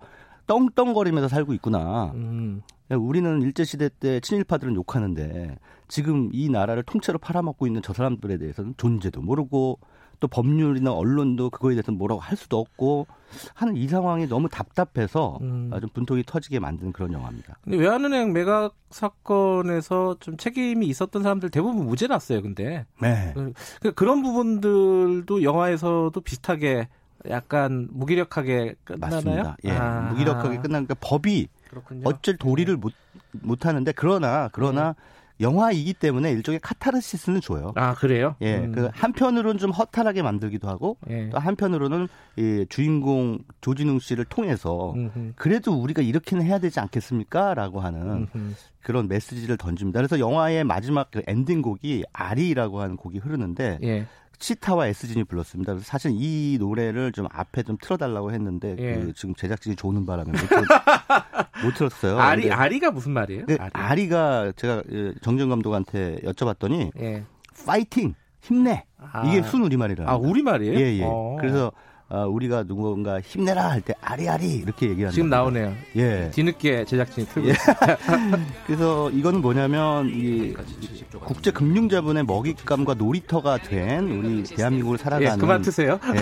떵떵거리면서 살고 있구나. 음. 우리는 일제시대 때 친일파들은 욕하는데 지금 이 나라를 통째로 팔아먹고 있는 저 사람들에 대해서는 존재도 모르고 또 법률이나 언론도 그거에 대해서 뭐라고 할 수도 없고 하는 이 상황이 너무 답답해서 음. 좀 분통이 터지게 만든 그런 영화입니다. 근데 외환은행 매각 사건에서 좀 책임이 있었던 사람들 대부분 무죄 났어요. 근데 네. 그, 그 그런 부분들도 영화에서도 비슷하게 약간 무기력하게 끝나나요? 맞습니다. 예, 아. 무기력하게 끝나니까 법이 그렇군요. 어쩔 도리를 못, 못 하는데 그러나 그러나 네. 영화이기 때문에 일종의 카타르시스는 줘요. 아 그래요? 예, 음. 그 한편으로는 좀 허탈하게 만들기도 하고 예. 또 한편으로는 이 주인공 조진웅 씨를 통해서 음흠. 그래도 우리가 이렇게는 해야 되지 않겠습니까?라고 하는 음흠. 그런 메시지를 던집니다. 그래서 영화의 마지막 그 엔딩곡이 아리라고 하는 곡이 흐르는데 예. 치타와 에스진이 불렀습니다. 그래서 사실 이 노래를 좀 앞에 좀 틀어달라고 했는데 예. 그 지금 제작진이 조는 바람에 못, 틀, 못 틀었어요. 아리 아리가 무슨 말이에요? 네, 아리. 가 제가 예, 정정 감독한테 여쭤봤더니 예. 파이팅 힘내 아. 이게 순 우리 말이라. 아 우리 말이에요? 예예. 예. 어. 그래서 어, 우리가 누군가 힘내라 할 때 아리아리 이렇게 얘기하는 지금 나오네요. 예. 뒤늦게 제작진이 틀고 예. 그래서 이건 뭐냐면 이 국제 금융 자본의 먹잇감과 놀이터가 된 우리 대한민국을 살아가는 예, 그만 트세요. 예,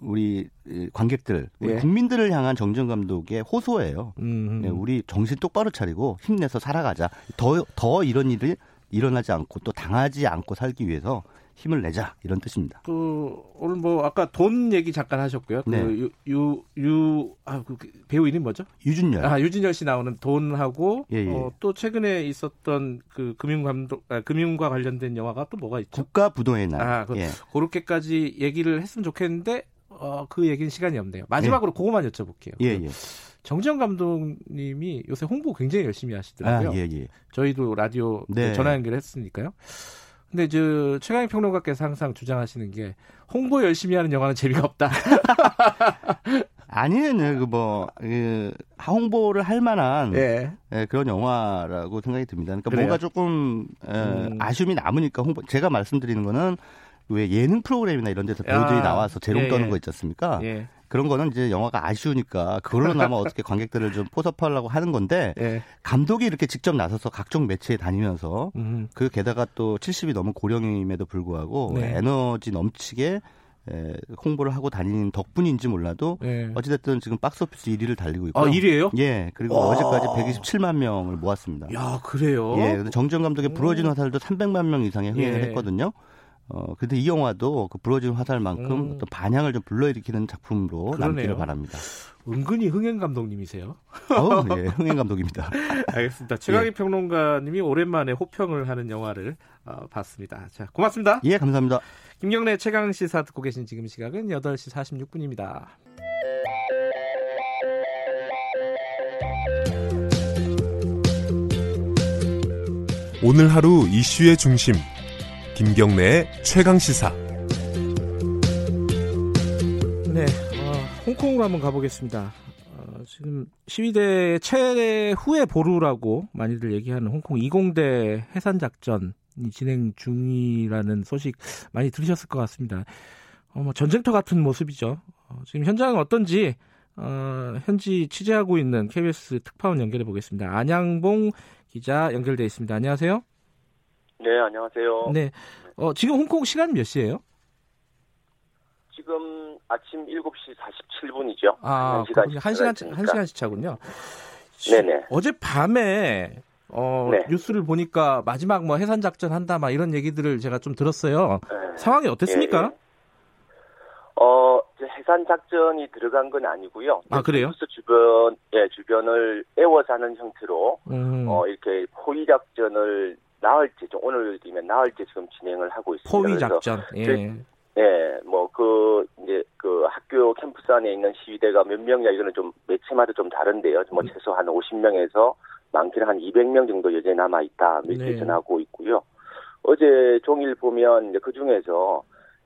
우리 관객들, 우리 예. 국민들을 향한 정정 감독의 호소예요. 예, 우리 정신 똑바로 차리고 힘내서 살아가자. 더더 이런 일이 일어나지 않고 또 당하지 않고 살기 위해서 힘을 내자 이런 뜻입니다. 그 오늘 뭐 아까 돈 얘기 잠깐 하셨고요. 그 네. 그유유 아, 그 배우 이름 뭐죠? 유준열. 아 유준열 씨 나오는 돈하고 예, 예. 어, 또 최근에 있었던 그 금융 감독 아, 금융과 관련된 영화가 또 뭐가 있죠? 국가 부도의 날. 아 그, 예. 그렇게까지 얘기를 했으면 좋겠는데 어, 그 얘기는 시간이 없네요. 마지막으로 예. 그거만 여쭤볼게요. 예, 예. 정지영 감독님이 요새 홍보 굉장히 열심히 하시더라고요. 아, 예, 예. 저희도 라디오 네. 전화 연결했으니까요. 근데 저 최강희 평론가께서 항상 주장하시는 게 홍보 열심히 하는 영화는 재미가 없다. 아니에요. 그뭐 그 홍보를 할 만한 예. 예, 그런 영화라고 생각이 듭니다. 그러니까 그래요? 뭔가 조금 에, 음. 아쉬움이 남으니까 홍보 제가 말씀드리는 거는 왜 예능 프로그램이나 이런 데서 배우들이 아, 나와서 재롱 예, 떠는 예. 거 있지 않습니까? 예. 그런 거는 이제 영화가 아쉬우니까 그걸로나마 어떻게 관객들을 좀 포섭하려고 하는 건데 예. 감독이 이렇게 직접 나서서 각종 매체에 다니면서 음. 그 게다가 또 70이 넘은 고령임에도 불구하고 네. 에너지 넘치게 에, 홍보를 하고 다니는 덕분인지 몰라도 네. 어찌됐든 지금 박스오피스 1위를 달리고 있고. 아, 1위예요? 예. 그리고 와. 어제까지 127만 명을 모았습니다. 야, 그래요? 예. 정정 감독의 부러진 화살도 300만 명 이상의 흥행을 예. 했거든요. 어, 근데 이 영화도 그 부러진 화살만큼 음. 또 반향을 좀 불러일으키는 작품으로 그러네요. 남기를 바랍니다. 은근히 흥행 감독님이세요. 어, 예, 흥행 감독입니다. 알겠습니다. 최강희 예. 평론가님이 오랜만에 호평을 하는 영화를 어, 봤습니다. 자, 고맙습니다. 예, 감사합니다. 김경래 최강 시사 듣고 계신 지금 시각은 8시 46분입니다. 오늘 하루 이슈의 중심 김경래의 최강 시사. 네, 어, 홍콩으로 한번 가보겠습니다. 어, 지금 시위대 최후의 보루라고 많이들 얘기하는 홍콩 이공대 해산 작전이 진행 중이라는 소식 많이 들으셨을 것 같습니다. 어, 뭐 전쟁터 같은 모습이죠. 어, 지금 현장은 어떤지 어, 현지 취재하고 있는 KBS 특파원 연결해 보겠습니다. 안양봉 기자 연결돼 있습니다. 안녕하세요. 네, 안녕하세요. 네. 어, 지금 홍콩 시간 몇 시예요? 지금 아침 7시 47분이죠. 아, 1시간, 1시간, 1시간 시차군요. 네네. 어제 밤에 어, 네. 뉴스를 보니까 마지막 뭐 해산 작전 한다 막 이런 얘기들을 제가 좀 들었어요. 네. 상황이 어땠습니까? 예, 예. 어, 해산 작전이 들어간 건 아니고요. 아, 그래요? 뉴스 주변, 예, 주변을 에워싸는 형태로, 음. 어, 이렇게 포위 작전을 나흘째, 좀 오늘이면 나흘째 지금 진행을 하고 있습니다. 포위 작전, 예. 예, 뭐, 그, 이제, 그 학교 캠퍼스 안에 있는 시위대가 몇 명이냐, 이거는 좀 매체마다 좀 다른데요. 뭐, 음. 최소 한 50명에서 많게는 한 200명 정도 여전히 남아있다. 이렇게 네. 전하고 있고요. 어제 종일 보면, 이제 그 중에서,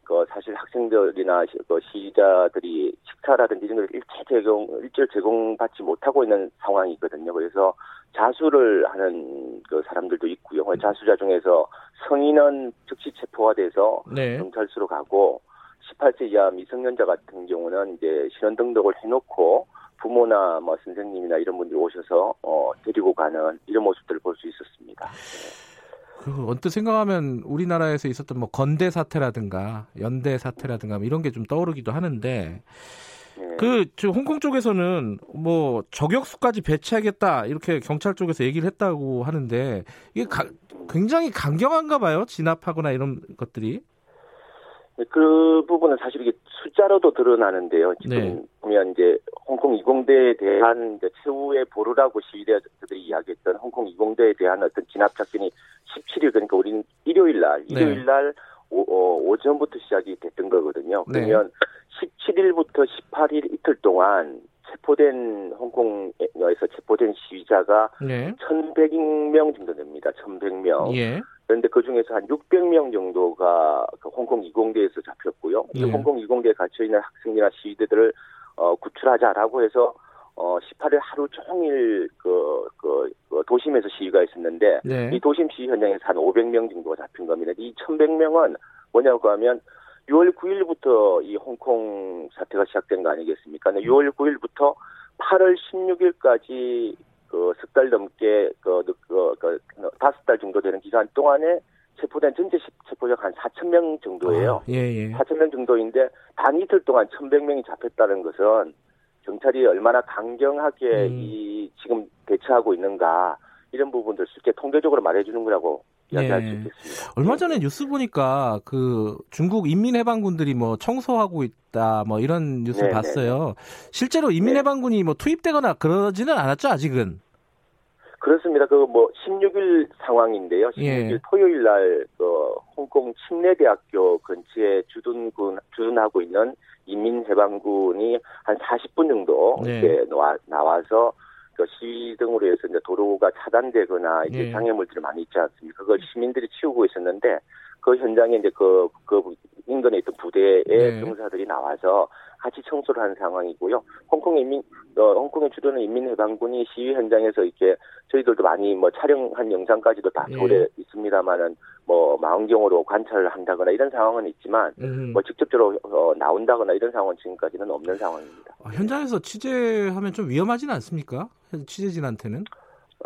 그 사실 학생들이나 그 시위자들이 식사라든지 이런 걸 일체 제공, 일절 제공받지 못하고 있는 상황이거든요. 그래서 자수를 하는 그 사람들도 있고요. 자수자 중에서 성인은 즉시 체포가 돼서 네. 경찰서로 가고 18세 이하 미성년자 같은 경우는 이제 신원 등록을 해놓고 부모나 뭐 선생님이나 이런 분들이 오셔서 어 데리고 가는 이런 모습들을 볼 수 있었습니다. 그 언뜻 생각하면 우리나라에서 있었던 뭐 건대 사태라든가 연대 사태라든가 뭐 이런 게 좀 떠오르기도 하는데 네. 그저 홍콩 쪽에서는 뭐 저격수까지 배치하겠다 이렇게 경찰 쪽에서 얘기를 했다고 하는데 이게 가, 굉장히 강경한가 봐요 진압하거나 이런 것들이. 네, 그 부분은 사실 이게 숫자로도 드러나는데요. 지금 네. 보면 이제 홍콩 이공대에 대한 이제 최후의 보루라고 시위대들이 이야기했던 홍콩 이공대에 대한 어떤 진압 작전이 17일 그러니까 우리는 일요일 날 네. 일요일 날 오, 어, 오전부터 시작이 됐던 거거든요. 네. 그러면 17일부터 18일 이틀 동안 체포된 홍콩에서 체포된 시위자가 네. 1,100명 정도 됩니다. 1,100명. 예. 그런데 그 중에서 한 600명 정도가 그 홍콩 이공대에서 잡혔고요. 예. 홍콩 이공대에 갇혀 있는 학생이나 시위대들을 어, 구출하자라고 해서 어 18일 하루 종일 그, 그, 그 도심에서 시위가 있었는데 네. 이 도심 시위 현장에서 한 500명 정도가 잡힌 겁니다. 이 1,100명은 뭐냐고 하면 6월 9일부터 이 홍콩 사태가 시작된 거 아니겠습니까? 6월 9일부터 8월 16일까지 그 석 달 넘게 그, 그, 그, 다섯 달 정도 되는 기간 동안에 체포된 전체 체포자가 한 4천 명 정도예요. 아, 예, 예. 4천 명 정도인데 단 이틀 동안 1,100명이 잡혔다는 것은 경찰이 얼마나 강경하게 음. 이 지금 대처하고 있는가 이런 부분들 쉽게 통계적으로 말해주는 거라고 이야기할 예. 수 있겠습니다. 얼마 전에 뉴스 보니까 그 중국 인민해방군들이 뭐 청소하고 있다 뭐 이런 뉴스 네네. 봤어요. 실제로 인민해방군이 네. 뭐 투입되거나 그러지는 않았죠 아직은. 그렇습니다. 그 뭐 16일 상황인데요. 16일 예. 토요일 날 그 홍콩 침례대학교 근처에 주둔군 주둔하고 있는 인민해방군이 한 40분 정도 네. 이렇게 나와서 그 시위 등으로 해서 이제 도로가 차단되거나 이제 네. 장애물들이 많이 있지 않습니까? 그걸 시민들이 치우고 있었는데 그 현장에 이제 그, 그 인근에 있던 부대의 네. 병사들이 나와서 같이 청소를 하는 상황이고요. 홍콩 인민, 어, 홍콩에 주도는 인민해방군이 시위 현장에서 이렇게 저희들도 많이 뭐 촬영한 영상까지도 다 돌에 예. 있습니다만은 뭐 망원경으로 관찰을 한다거나 이런 상황은 있지만 음. 뭐 직접적으로 어, 나온다거나 이런 상황은 지금까지는 없는 상황입니다. 아, 현장에서 취재하면 좀 위험하지는 않습니까? 취재진한테는?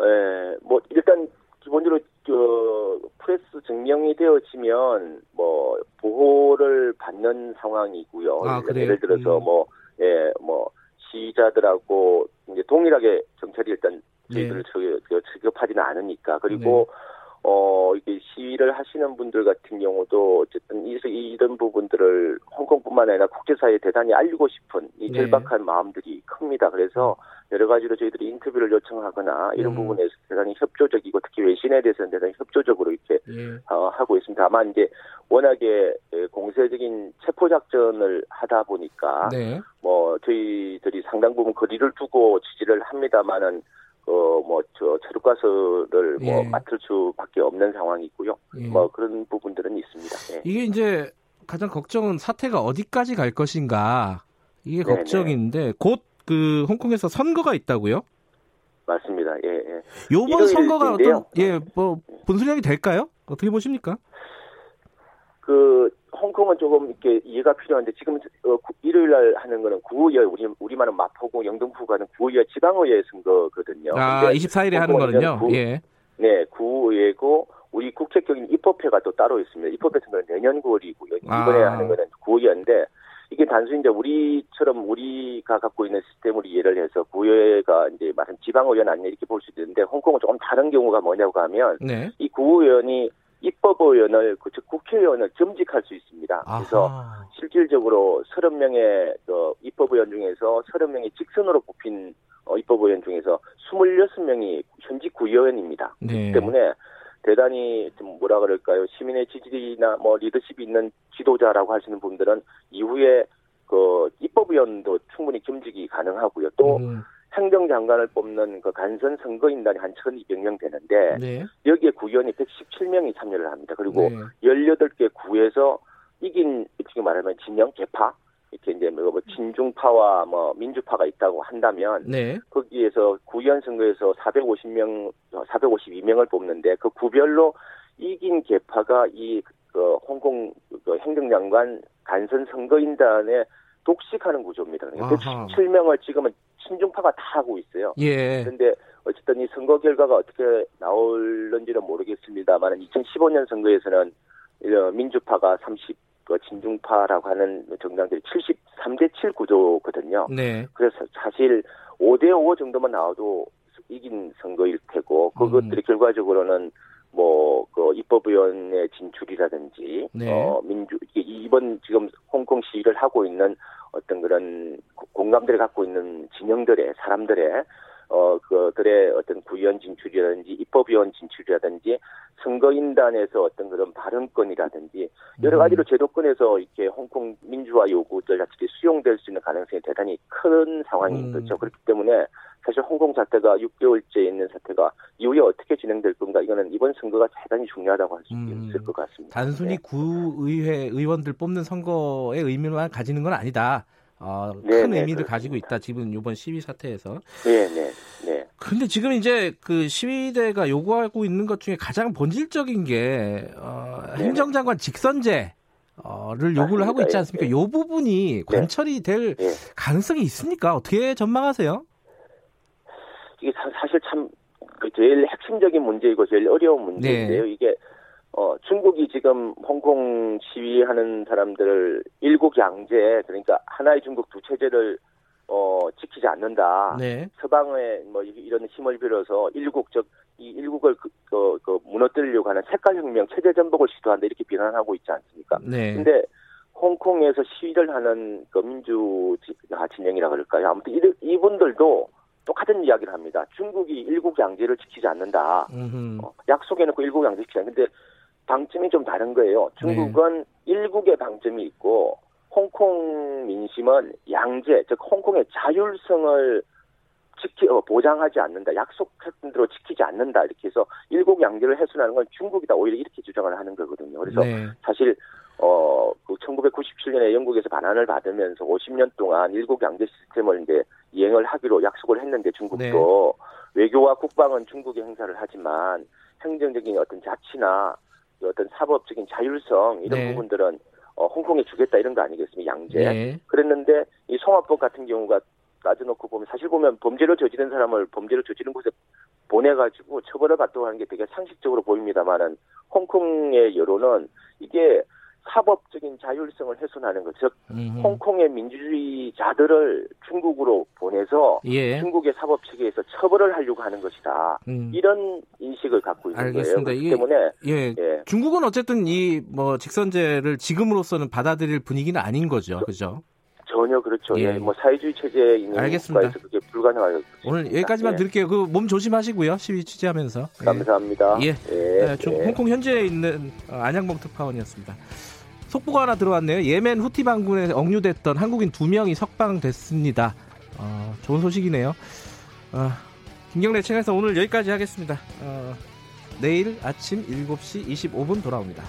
예, 뭐 일단 기본적으로 그 프레스 증명이 되어지면 뭐 보호를 받는 상황이고요. 아, 예를 들어서 음. 뭐 예, 뭐 시위자들하고 이제 동일하게 경찰이 일단 저희들을 네. 취급하지는 않으니까 그리고 네. 어, 이게 시위를 하시는 분들 같은 경우도 어쨌든 이런 부분들을 홍콩뿐만 아니라 국제사회에 대단히 알리고 싶은 이 네. 절박한 네. 마음들이 큽니다. 그래서 여러 가지로 저희들이 인터뷰를 요청하거나 이런 음. 부분에서 대단히 협조적이고 특히 외신에 대해서는 대단히 협조적으로 이렇게 네. 어, 하고 있습니다. 다만 이제 워낙에 공세적인 체포 작전을 하다 보니까 네. 뭐 저희들이 상당 부분 거리를 두고 지지를 합니다만은 어뭐저 체류가서를 뭐 예. 맡을 수밖에 없는 상황이고요. 예. 뭐 그런 부분들은 있습니다. 예. 이게 이제 가장 걱정은 사태가 어디까지 갈 것인가 이게 네네. 걱정인데 곧 그 홍콩에서 선거가 있다고요? 맞습니다. 예. 예. 요번 선거가 어떤 예 뭐 분수령이 될까요? 어떻게 보십니까? 그 홍콩은 조금 이렇게 이해가 필요한데 지금 어, 일요일 날 하는 거는 구의회 우리 우리만은 마포구 영등포 가는 구의회 지방의회 선거거든요. 아 24일에 하는 거는요. 구, 예. 네 구의회고 우리 국책적인 입법회가 또 따로 있습니다. 입법회 선거는 내년 9월이고 요. 이번에 아. 하는 거는 구의회인데 이게 단순히 이제 우리처럼 우리가 갖고 있는 시스템으로 이해를 해서 구의회가 이제 말한 지방의원 아니냐 이렇게 볼 수도 있는데 홍콩은 조금 다른 경우가 뭐냐고 하면 네. 이 구의원이 입법의원을 즉 국회의원을 겸직할 수 있습니다. 그래서 실질적으로 30명의 그 입법의원 중에서 30명이 직선으로 뽑힌 어, 입법의원 중에서 26명이 현직 구의원입니다. 네. 그렇기 때문에 대단히 좀 뭐라 그럴까요? 시민의 지지나 뭐 리더십이 있는 지도자라고 하시는 분들은 이후에 그 입법위원도 충분히 겸직이 가능하고요. 또 음. 행정장관을 뽑는 그 간선 선거인단이 한 1,200명 되는데 네. 여기에 구의원이 117명이 참여를 합니다. 그리고 네. 18개 구에서 이긴 지금 말하면 진영 개파 이렇게 이제 뭐 진중파와 뭐 민주파가 있다고 한다면 네. 거기에서 구의원 선거에서 450명 452명을 뽑는데 그 구별로 이긴 개파가 이 그 홍콩 그 행정장관 간선 선거인단에 독식하는 구조입니다. 그러니까 117명을 지금은 친중파가 다 하고 있어요. 예. 그런데 어쨌든 이 선거 결과가 어떻게 나올는지는 모르겠습니다만 2015년 선거에서는 민주파가 30, 그 진중파라고 하는 정당들이 73대 7 구조거든요. 네. 그래서 사실 5대 5 정도만 나와도 이긴 선거일 테고 그것들이 음. 결과적으로는 뭐 그 입법위원회 진출이라든지 네. 어 민주 이번 지금 홍콩 시위를 하고 있는 어떤 그런 공감대를 갖고 있는 진영들의 사람들의 어, 그들의 어떤 구의원 진출이라든지 입법위원 진출이라든지 선거인단에서 어떤 그런 발언권이라든지 여러 가지로 음. 제도권에서 이렇게 홍콩 민주화 요구들 자체가 수용될 수 있는 가능성이 대단히 큰 상황인 음. 거죠. 그렇기 때문에 사실 홍콩 사태가 6개월째 있는 사태가 이후에 어떻게 진행될 건가 이거는 이번 선거가 대단히 중요하다고 할수 음. 있을 것 같습니다. 단순히 네. 구의회 의원들 뽑는 선거의 의미만 가지는 건 아니다. 어, 네, 큰 네, 의미를 가지고 있다. 지금 이번 시위 사태에서. 네, 네, 네. 근데 지금 이제 그 시위대가 요구하고 있는 것 중에 가장 본질적인 게 어, 네. 행정장관 직선제. 를 요구를 하고 있지 않습니까? 이 네. 부분이 네. 관철이 될 가능성이 있습니까? 어떻게 전망하세요? 이게 사실 참그 제일 핵심적인 문제이고 제일 어려운 문제인데요. 이게 어, 중국이 지금 홍콩 시위하는 사람들을 일국 양제, 그러니까 하나의 중국 두 체제를 어, 지키지 않는다. 네. 서방의 뭐 이런 힘을 빌어서 일국 즉 이 일국을 그, 그, 그 무너뜨리려고 하는 색깔혁명, 체제 전복을 시도한다 이렇게 비난하고 있지 않습니까? 네. 근데 홍콩에서 시위를 하는 그 민주 진영이라 그럴까요? 아무튼 이, 이분들도 똑같은 이야기를 합니다. 중국이 일국 양제를 지키지 않는다. 어, 약속해놓고 일국 양제 지키지 않는데 방점이 좀 다른 거예요. 중국은 네. 일국의 방점이 있고 홍콩 민심은 양제, 즉 홍콩의 자율성을 지키 어, 보장하지 않는다. 약속했던 대로 지키지 않는다. 이렇게 해서 일국 양제를 훼손하는 건 중국이다. 오히려 이렇게 주장을 하는 거거든요. 그래서 네. 사실 어, 그 1997년에 영국에서 반환을 받으면서 50년 동안 일국 양제 시스템을 이제 이행을 하기로 약속을 했는데 중국도 네. 외교와 국방은 중국이 행사를 하지만 행정적인 어떤 자치나 어떤 사법적인 자율성 이런 네. 부분들은 어, 홍콩에 주겠다 이런 거 아니겠습니까? 양제. 네. 그랬는데 이 송화법 같은 경우가 따져놓고 보면 사실 보면 범죄를 저지른 사람을 범죄를 저지른 곳에 보내가지고 처벌을 받도록 하는 게 되게 상식적으로 보입니다만은 홍콩의 여론은 이게 사법적인 자율성을 훼손하는 것, 즉 음흠. 홍콩의 민주주의자들을 중국으로 보내서 예. 중국의 사법 체계에서 처벌을 하려고 하는 것이다. 음. 이런 인식을 갖고 있는 알겠습니다. 거예요. 그렇기 때문에 예. 예. 중국은 어쨌든 이 뭐 직선제를 지금으로서는 받아들일 분위기는 아닌 거죠, 그죠? 전혀 그렇죠. 예. 예. 뭐 사회주의 체제에 있는 알겠습니다. 국가에서 그게 불가능하요 오늘 여기까지만 예. 드릴게요. 그 몸 조심하시고요. 시위 취재하면서. 감사합니다. 예. 예. 네, 중, 홍콩 현지에 있는 어, 안양봉 특파원이었습니다. 속보가 하나 들어왔네요. 예멘 후티 반군에 억류됐던 한국인 두 명이 석방됐습니다. 어, 좋은 소식이네요. 어, 김경래 채널에서 오늘 여기까지 하겠습니다. 어, 내일 아침 7시 25분 돌아옵니다.